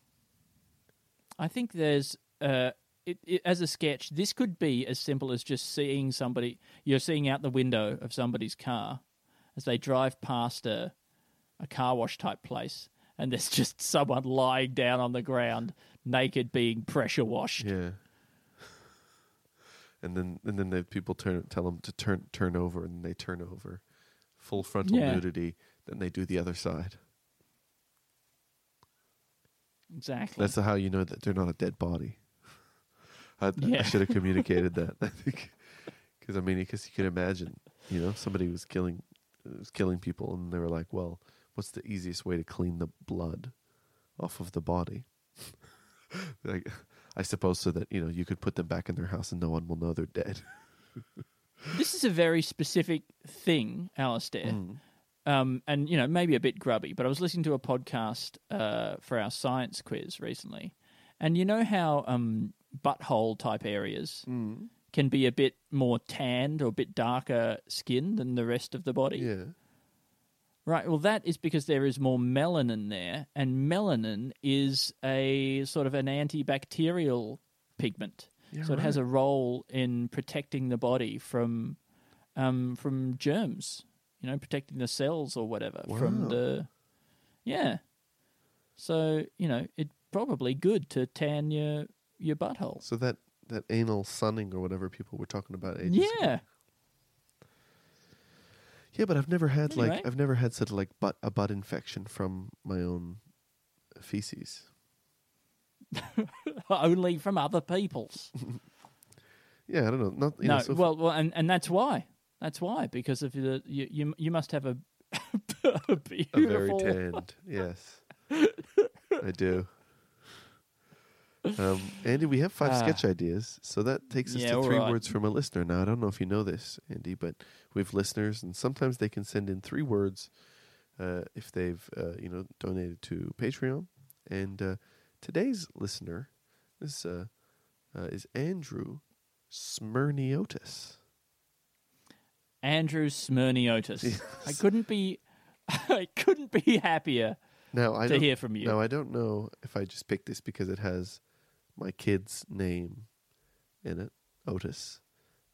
I think there's uh, it, it, as a sketch. This could be as simple as just seeing somebody. You're seeing out the window of somebody's car as they drive past a a car wash type place, and there's just someone lying down on the ground, naked, being pressure washed. Yeah. And then and then the people turn tell them to turn turn over and they turn over, full frontal Yeah. nudity. Then they do the other side. Exactly. That's how you know that they're not a dead body. I, I should have communicated that. I think because I mean because you can imagine you know somebody was killing was killing people and they were like, well, what's the easiest way to clean the blood off of the body? like, I suppose so that you know you could put them back in their house and no one will know they're dead. this is a very specific thing, Alistair. Mm. Um, and you know, maybe a bit grubby, but I was listening to a podcast uh, for our science quiz recently, and you know how um, butthole type areas Mm. Can be a bit more tanned or a bit darker skin than the rest of the body. Yeah. Right. Well, that is because there is more melanin there, and melanin is a sort of an antibacterial pigment. Yeah, so it has a role in protecting the body from um, from germs. You know, protecting the cells or whatever from Wow. the yeah. So you know, it's probably good to tan your your butthole. So that that anal sunning or whatever people were talking about ages ago. Yeah. Yeah, but I've never had Anyway. like I've never had such like butt a butt infection from my own feces. Only from other people's. Yeah, I don't know. Not you no, know, so f- well, well, and, and that's why. That's why because of the you you, you must have a, a a very beautiful. tanned. Yes, I do. Um, Andy, we have five Ah. sketch ideas, so that takes us Yeah, to three right. words from a listener. Now, I don't know if you know this, Andy, but we have listeners, and sometimes they can send in three words uh, if they've uh, you know donated to Patreon. And uh, today's listener is uh, uh, is Andrew, Smyrniotis. Andrew Smyrniotis. Yes. I couldn't be, I couldn't be happier Now I to hear from you. Now I don't know if I just picked this because it has my kid's name in it, Otis,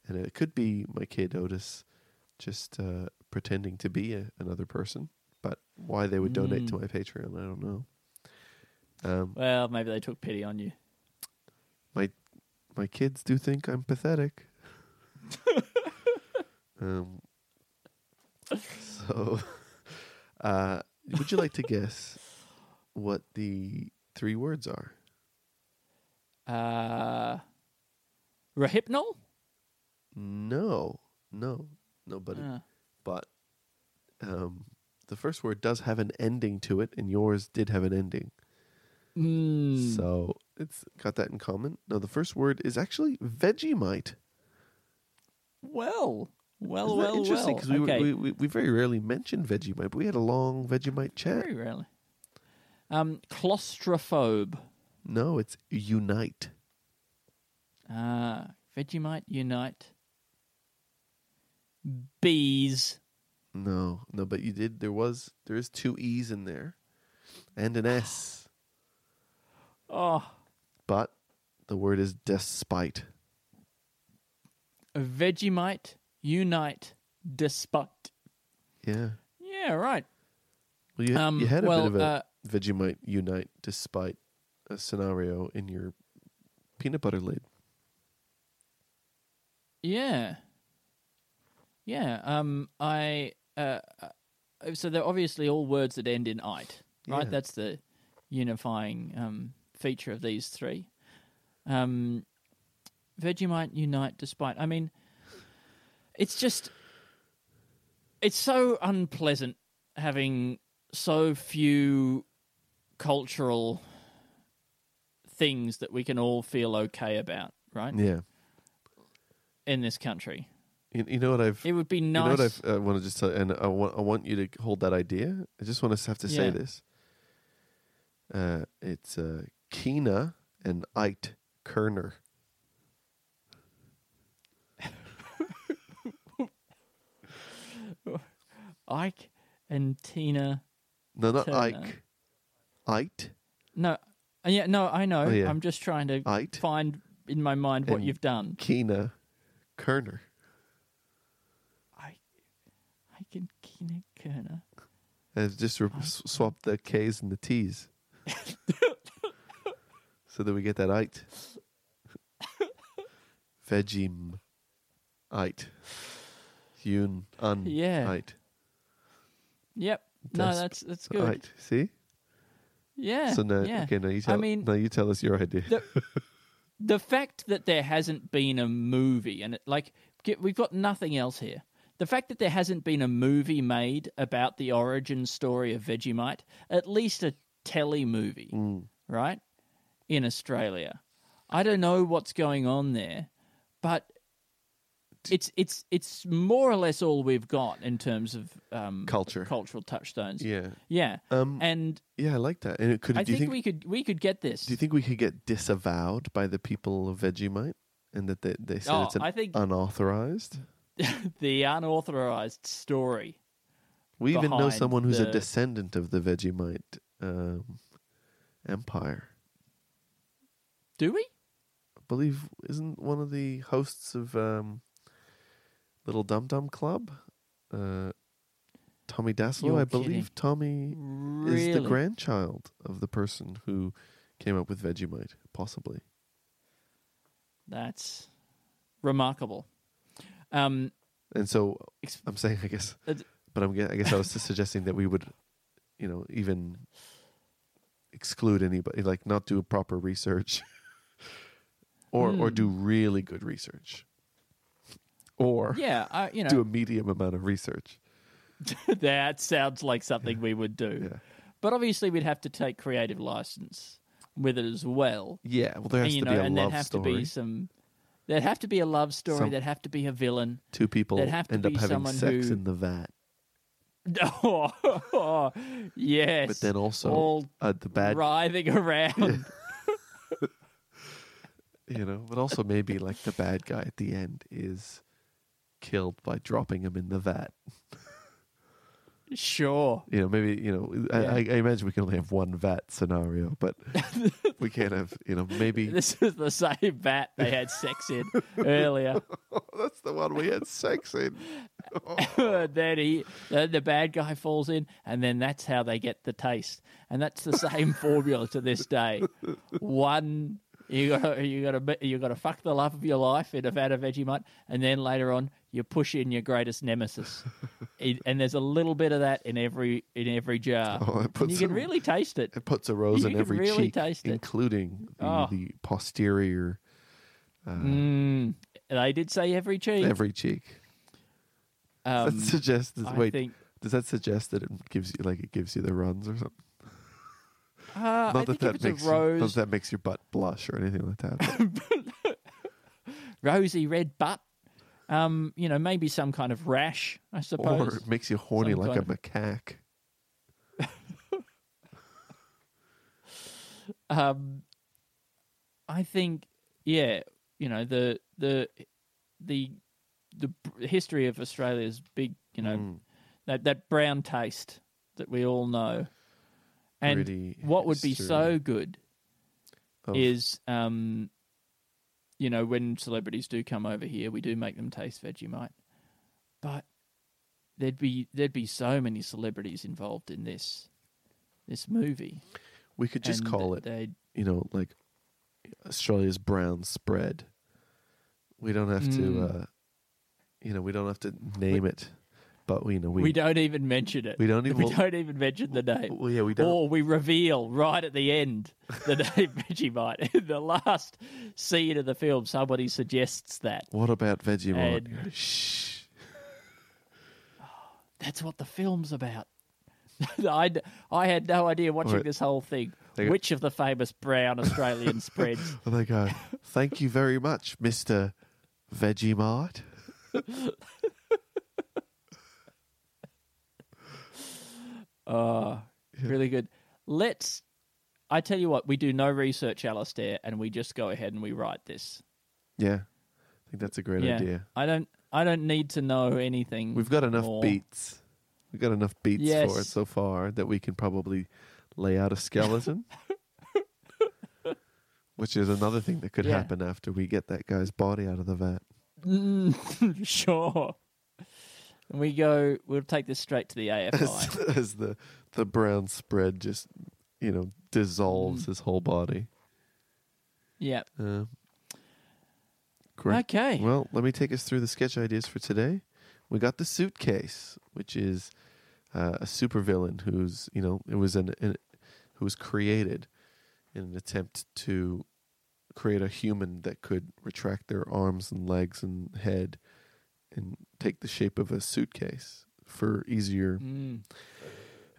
and it could be my kid Otis just uh, pretending to be a, another person. But why they would donate to Mm. my Patreon, I don't know. Um, Well, maybe they took pity on you. my kids do think I'm pathetic. um, so, uh, would you like to guess what the three words are? Uh, Rohypnol? No, no, no, but Uh, but um, the first word does have an ending to it, and yours did have an ending. mm, So it's got that in common. No, the first word is actually Vegemite. well, well, Isn't well, interesting? well. Because we, okay. we, we we very rarely mention Vegemite, but we had a long Vegemite chat. Very rarely. Um, claustrophobe. No, it's Unite. Ah, Vegemite Unite. Bees. No, no, but you did. There was there is two e's in there, and an s. Oh, But the word is despite. Vegemite Unite despite. Yeah. Yeah, right. Well, you, Um, you had a well, bit of a uh, Vegemite unite despite scenario in your peanut butter lid. Yeah. Yeah. Um. I. Uh. uh, So they're obviously all words that end in "ite," right? Yeah. That's the unifying um, feature of these three. Um. Vegemite unite despite. I mean, it's just. It's so unpleasant having so few cultural things that we can all feel okay about, right? Yeah. In this country. You, you know what I've. It would be You nice. know what I want to just tell, and I want I want you to hold that idea. I just want to have to say Yeah. this. Uh, it's uh, Kina and Ite Kerner. Ike and Tina. No, not Turner. Ike. Ite. No, Uh, yeah, no, I know. Oh, yeah. I'm just trying to Ite. find in my mind what And- you've done. Kina Kerner. Ike, Ike and Tina Kerner. And just re- s- swap the K's and the T's. so that we get that Ite. Vegim. Ite. Yun. Un. Yeah. Ite. Yep. No, that's that's good. Ite. See? Yeah. So now, yeah. okay, now you tell. I mean, now you tell us your idea. the, the fact that there hasn't been a movie and it, like we've got nothing else here. The fact that there hasn't been a movie made about the origin story of Vegemite, at least a telly movie, Mm. right? In Australia. I don't know what's going on there, but it's it's it's more or less all we've got in terms of um, Culture. cultural touchstones. Yeah. Yeah. Um. and yeah, I like that. And it could. I do you think, think? we could we could get this. do you think we could get disavowed by the people of Vegemite, and that they they said Oh, it's an I think- unauthorized? the unauthorized story. We even know someone who's a descendant of the Vegemite um, empire. Do we? I believe isn't one of the hosts of um, Little Dum Dum Club, uh, Tommy Dassalo. You're I believe. Tommy Really? is the grandchild of the person who came up with Vegemite, possibly. That's remarkable. Um, And so ex- I'm saying, I guess, It's- but I'm, I guess I was just suggesting that we would, you know, even exclude anybody, like not do proper research, or or Hmm. do really good research, or yeah, you know, do a medium amount of research. that sounds like something we would do. Yeah, But obviously, we'd have to take creative license with it as well. yeah. Well, there And, has you to know, be a and there'd love have story. to be some. There'd have to be a love story. Some- there'd have to be a villain. Two people there'd have to end up be having someone sex who- in the vat, Oh, yes. but then also all uh, the bad. writhing around. you know, but also maybe like the bad guy at the end is killed by dropping him in the vat. Sure. You know, maybe you know. I, Yeah. I, I imagine we can only have one vat scenario, but we can't have. You know, maybe This is the same vat they had sex in earlier. that's the one we had sex in. then he, the, the bad guy falls in, and then that's how they get the taste. And that's the same formula to this day. One, you got you got to you got to fuck the love of your life in a vat of Vegemite, and then later on you push in your greatest nemesis. It- and there's a little bit of that in every in every jar. Oh, it and you can some- really taste it. It puts a rose You in can every really cheek, taste it. including the, Oh. the posterior, Mm, they did say every cheek. every cheek. um, that suggests. I wait, think. does that suggest that it gives you like it gives you the runs or something? Uh, Not I that that makes you, not rose, that makes your butt blush or anything like that. rosy red butt. Um, you know, maybe some kind of rash, I suppose. or it makes you horny Some like a of- macaque. Um, I think, yeah, you know, the the the the history of Australia's big, you know, Mm. that that brown taste that we all know, and what would be so good is, um, you know, when celebrities do come over here, we do make them taste Vegemite, but there'd be there'd be so many celebrities involved in this this movie. we could just and call it, they'd- you know, like Australia's brown spread. We don't have to, Mm. uh, you know, we don't have to name it, but we you know we We, don't even mention it. we don't even- We don't even mention the name. well, yeah we don't. Or we reveal right at the end the name Vegemite. In the last scene of the film, somebody suggests that. What about Vegemite? And- Shh. That's what the film's about. I, I had no idea watching Right. this whole thing. Go- Which of the famous brown Australian spreads? And they go, "Thank you very much, Mister Vegemite." Oh, really good. Let's. I tell you what, we do no research, Alistair, and we just go ahead and we write this. Yeah, I think that's a great yeah, idea. I don't. I don't need to know anything. We've got enough more. beats. We've got enough beats for it so far that we can probably lay out a skeleton. Which is another thing that could Yeah. happen after we get that guy's body out of the vat. Mm, sure. And we go. We'll take this straight to the As, AFI. as the the brown spread just, you know, dissolves Mm. his whole body. yeah. Uh, great. Okay. Well, let me take us through the sketch ideas for today. We got the suitcase, which is uh, a supervillain who's you know it was an, an who was created in an attempt to create a human that could retract their arms and legs and head and take the shape of a suitcase for easier Mm.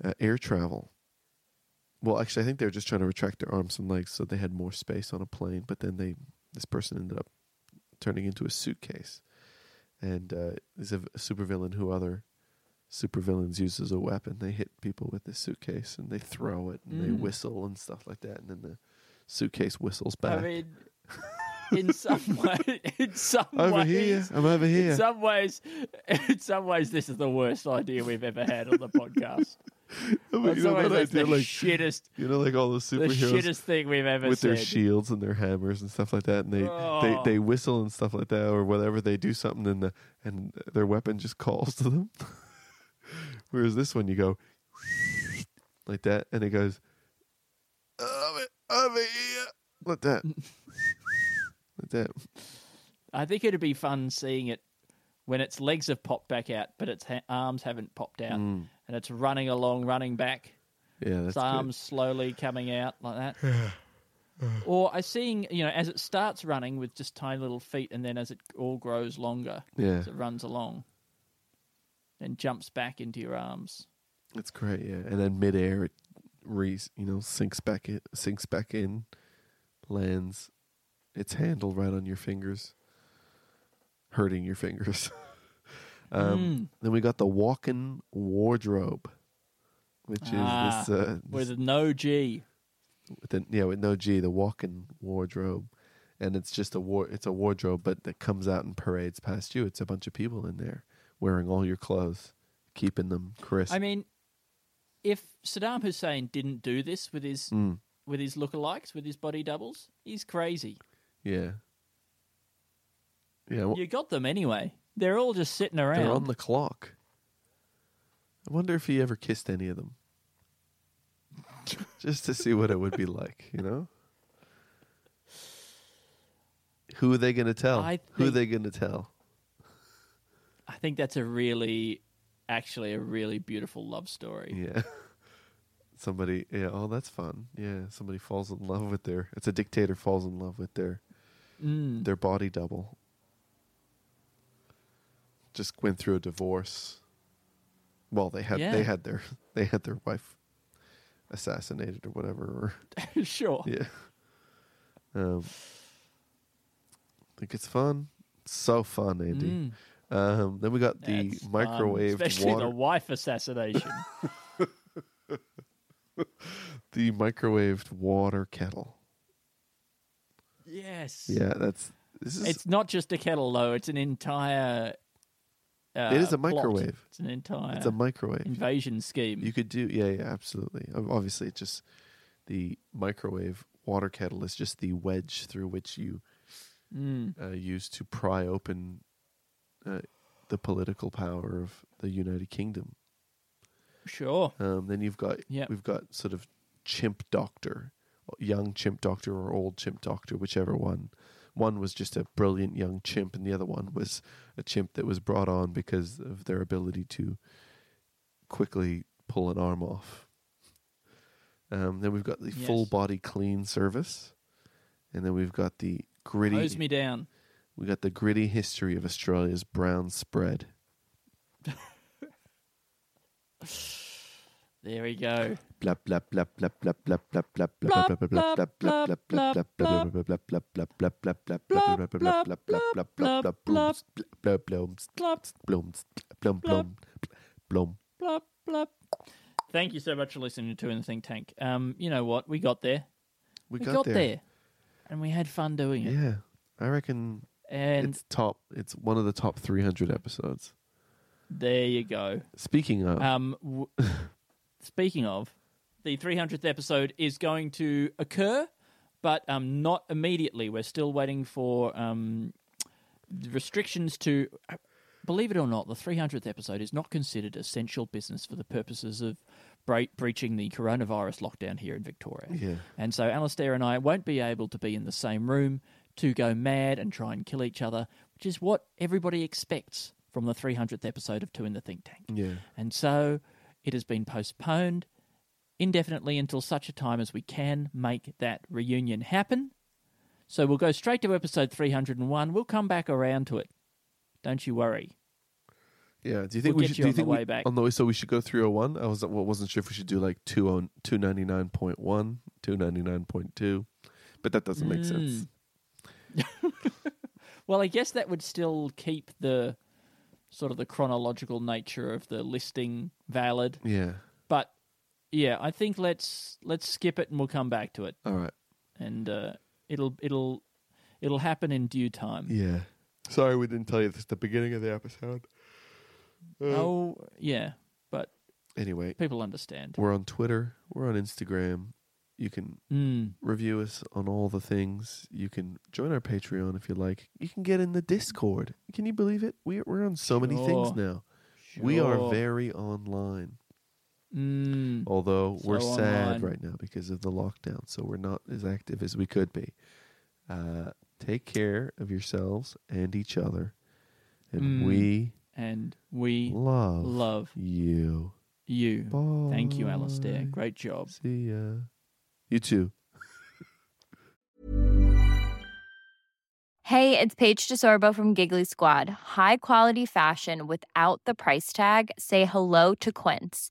uh, air travel. Well, actually, I think they were just trying to retract their arms and legs so they had more space on a plane. But then they, this person ended up turning into a suitcase, and uh, is a, supervillain who other supervillains use as a weapon. They hit people with this suitcase and they throw it and they Mm. whistle and stuff like that, and then the suitcase whistles back. I mean, in some way, in some over ways, here, I'm over here. In some ways, in some ways, this is the worst idea we've ever had on the podcast. Oh I mean, you know that that's the like shittest, you know, like all the the superheroes shittest thing we've ever with said. their shields and their hammers and stuff like that, and they, Oh. they they whistle and stuff like that, or whatever they do something, and the and their weapon just calls to them. Whereas this one, you go like that, and it goes over, over here, like that, like that. I think it'd be fun seeing it when its legs have popped back out, but its ha- arms haven't popped out, Mm. and it's running along, running back. Yeah, that's its good. arms slowly coming out like that. or I seeing, you know, as it starts running with just tiny little feet, and then as it all grows longer, Yeah, as it runs along, and jumps back into your arms. it's great. Yeah, and then midair, it re you know sinks back in, sinks back in, lands its handle right on your fingers, hurting your fingers. um, Mm. Then we got the walk-in wardrobe, which Ah, is this, uh, With no G. with the, yeah with no G, the walk-in wardrobe, and it's just a war. It's a wardrobe, but that comes out and parades past you. It's a bunch of people in there wearing all your clothes, keeping them crisp. I mean, if Saddam Hussein didn't do this with his Mm, with his lookalikes, with his body doubles, he's crazy. Yeah, yeah. Well, You got them anyway. They're all just sitting around. they're on the clock. I wonder if he ever kissed any of them, just to see what it would be like. You know. Who are they going to tell? I Who are think- they going to tell? I think that's a really, actually, a really beautiful love story. Yeah. Somebody, yeah, oh, that's fun. Yeah, somebody falls in love with their. It's a dictator falls in love with their Mm. their body double. Just went through a divorce. Well, they had Yeah. they had their they had their wife assassinated or whatever. Or, sure. yeah. Um, I think it's fun. So fun, Andy. Mm. Um, then we got the That's microwave especially water. the wife assassination. the microwaved water kettle. Yes. Yeah, that's this is It's not just a kettle, though. It's an entire. Uh, It is a plot. microwave. It's an entire it's a microwave. invasion scheme. You could do yeah, yeah, absolutely. Ob- Obviously, it's just the microwave water kettle is just the wedge through which you Mm. uh, use to pry open uh, the political power of the United Kingdom. Sure. Um, then you've got Yep. we've got sort of chimp doctor, young chimp doctor or old chimp doctor, whichever one. One was just a brilliant young chimp, and the other one was a chimp that was brought on because of their ability to quickly pull an arm off. Um, then we've got the Yes. full body clean service, and then we've got the gritty. Hose me down. We got the gritty history of Australia's brown spread. There we go. Thank you so much for listening to In the Think Tank. Um, you know what? We got there. We, got, there. and we had fun doing it. Yeah, I reckon and it's top. It's one of the top 300 episodes. there you go. Speaking of, Um, w- speaking of, the 300th episode is going to occur, but um, not immediately. We're still waiting for um, restrictions to. Believe it or not, the 300th episode is not considered essential business for the purposes of bre- breaching the coronavirus lockdown here in Victoria. yeah, And so Alastair and I won't be able to be in the same room to go mad and try and kill each other, which is what everybody expects from the 300th episode of Two in the Think Tank. yeah, And so it has been postponed indefinitely until such a time as we can make that reunion happen. So we'll go straight to episode 301. We'll come back around to it. Don't you worry. yeah. Do you think We'll we should? Do you on the think way we, back. on the way? So we should go 301. I was well, wasn't sure if we should do like 20 299.1, 299.2, but that doesn't make hmm. sense. Well, I guess that would still keep the sort of the chronological nature of the listing valid. Yeah. Yeah, I think let's let's skip it and we'll come back to it. All right. And uh, it'll it'll it'll happen in due time. Yeah. Sorry, we didn't tell you this at the beginning of the episode. Uh, Oh yeah, but Anyway, people understand. we're on Twitter. We're on Instagram. You can Mm. review us on all the things. You can join our Patreon if you like. You can get in the Discord. Can you believe it? We, we're on so many things Sure. now. We are very online. Mm. Although we're sad online. right now because of the lockdown, so we're not as active as we could be. Uh, take care of yourselves and each other, and Mm. we And we love, love you. you. Bye. Thank you, Alistair. Great job. See ya. You too. Hey, it's Paige DeSorbo from Giggly Squad. High quality fashion without the price tag. Say hello to Quince.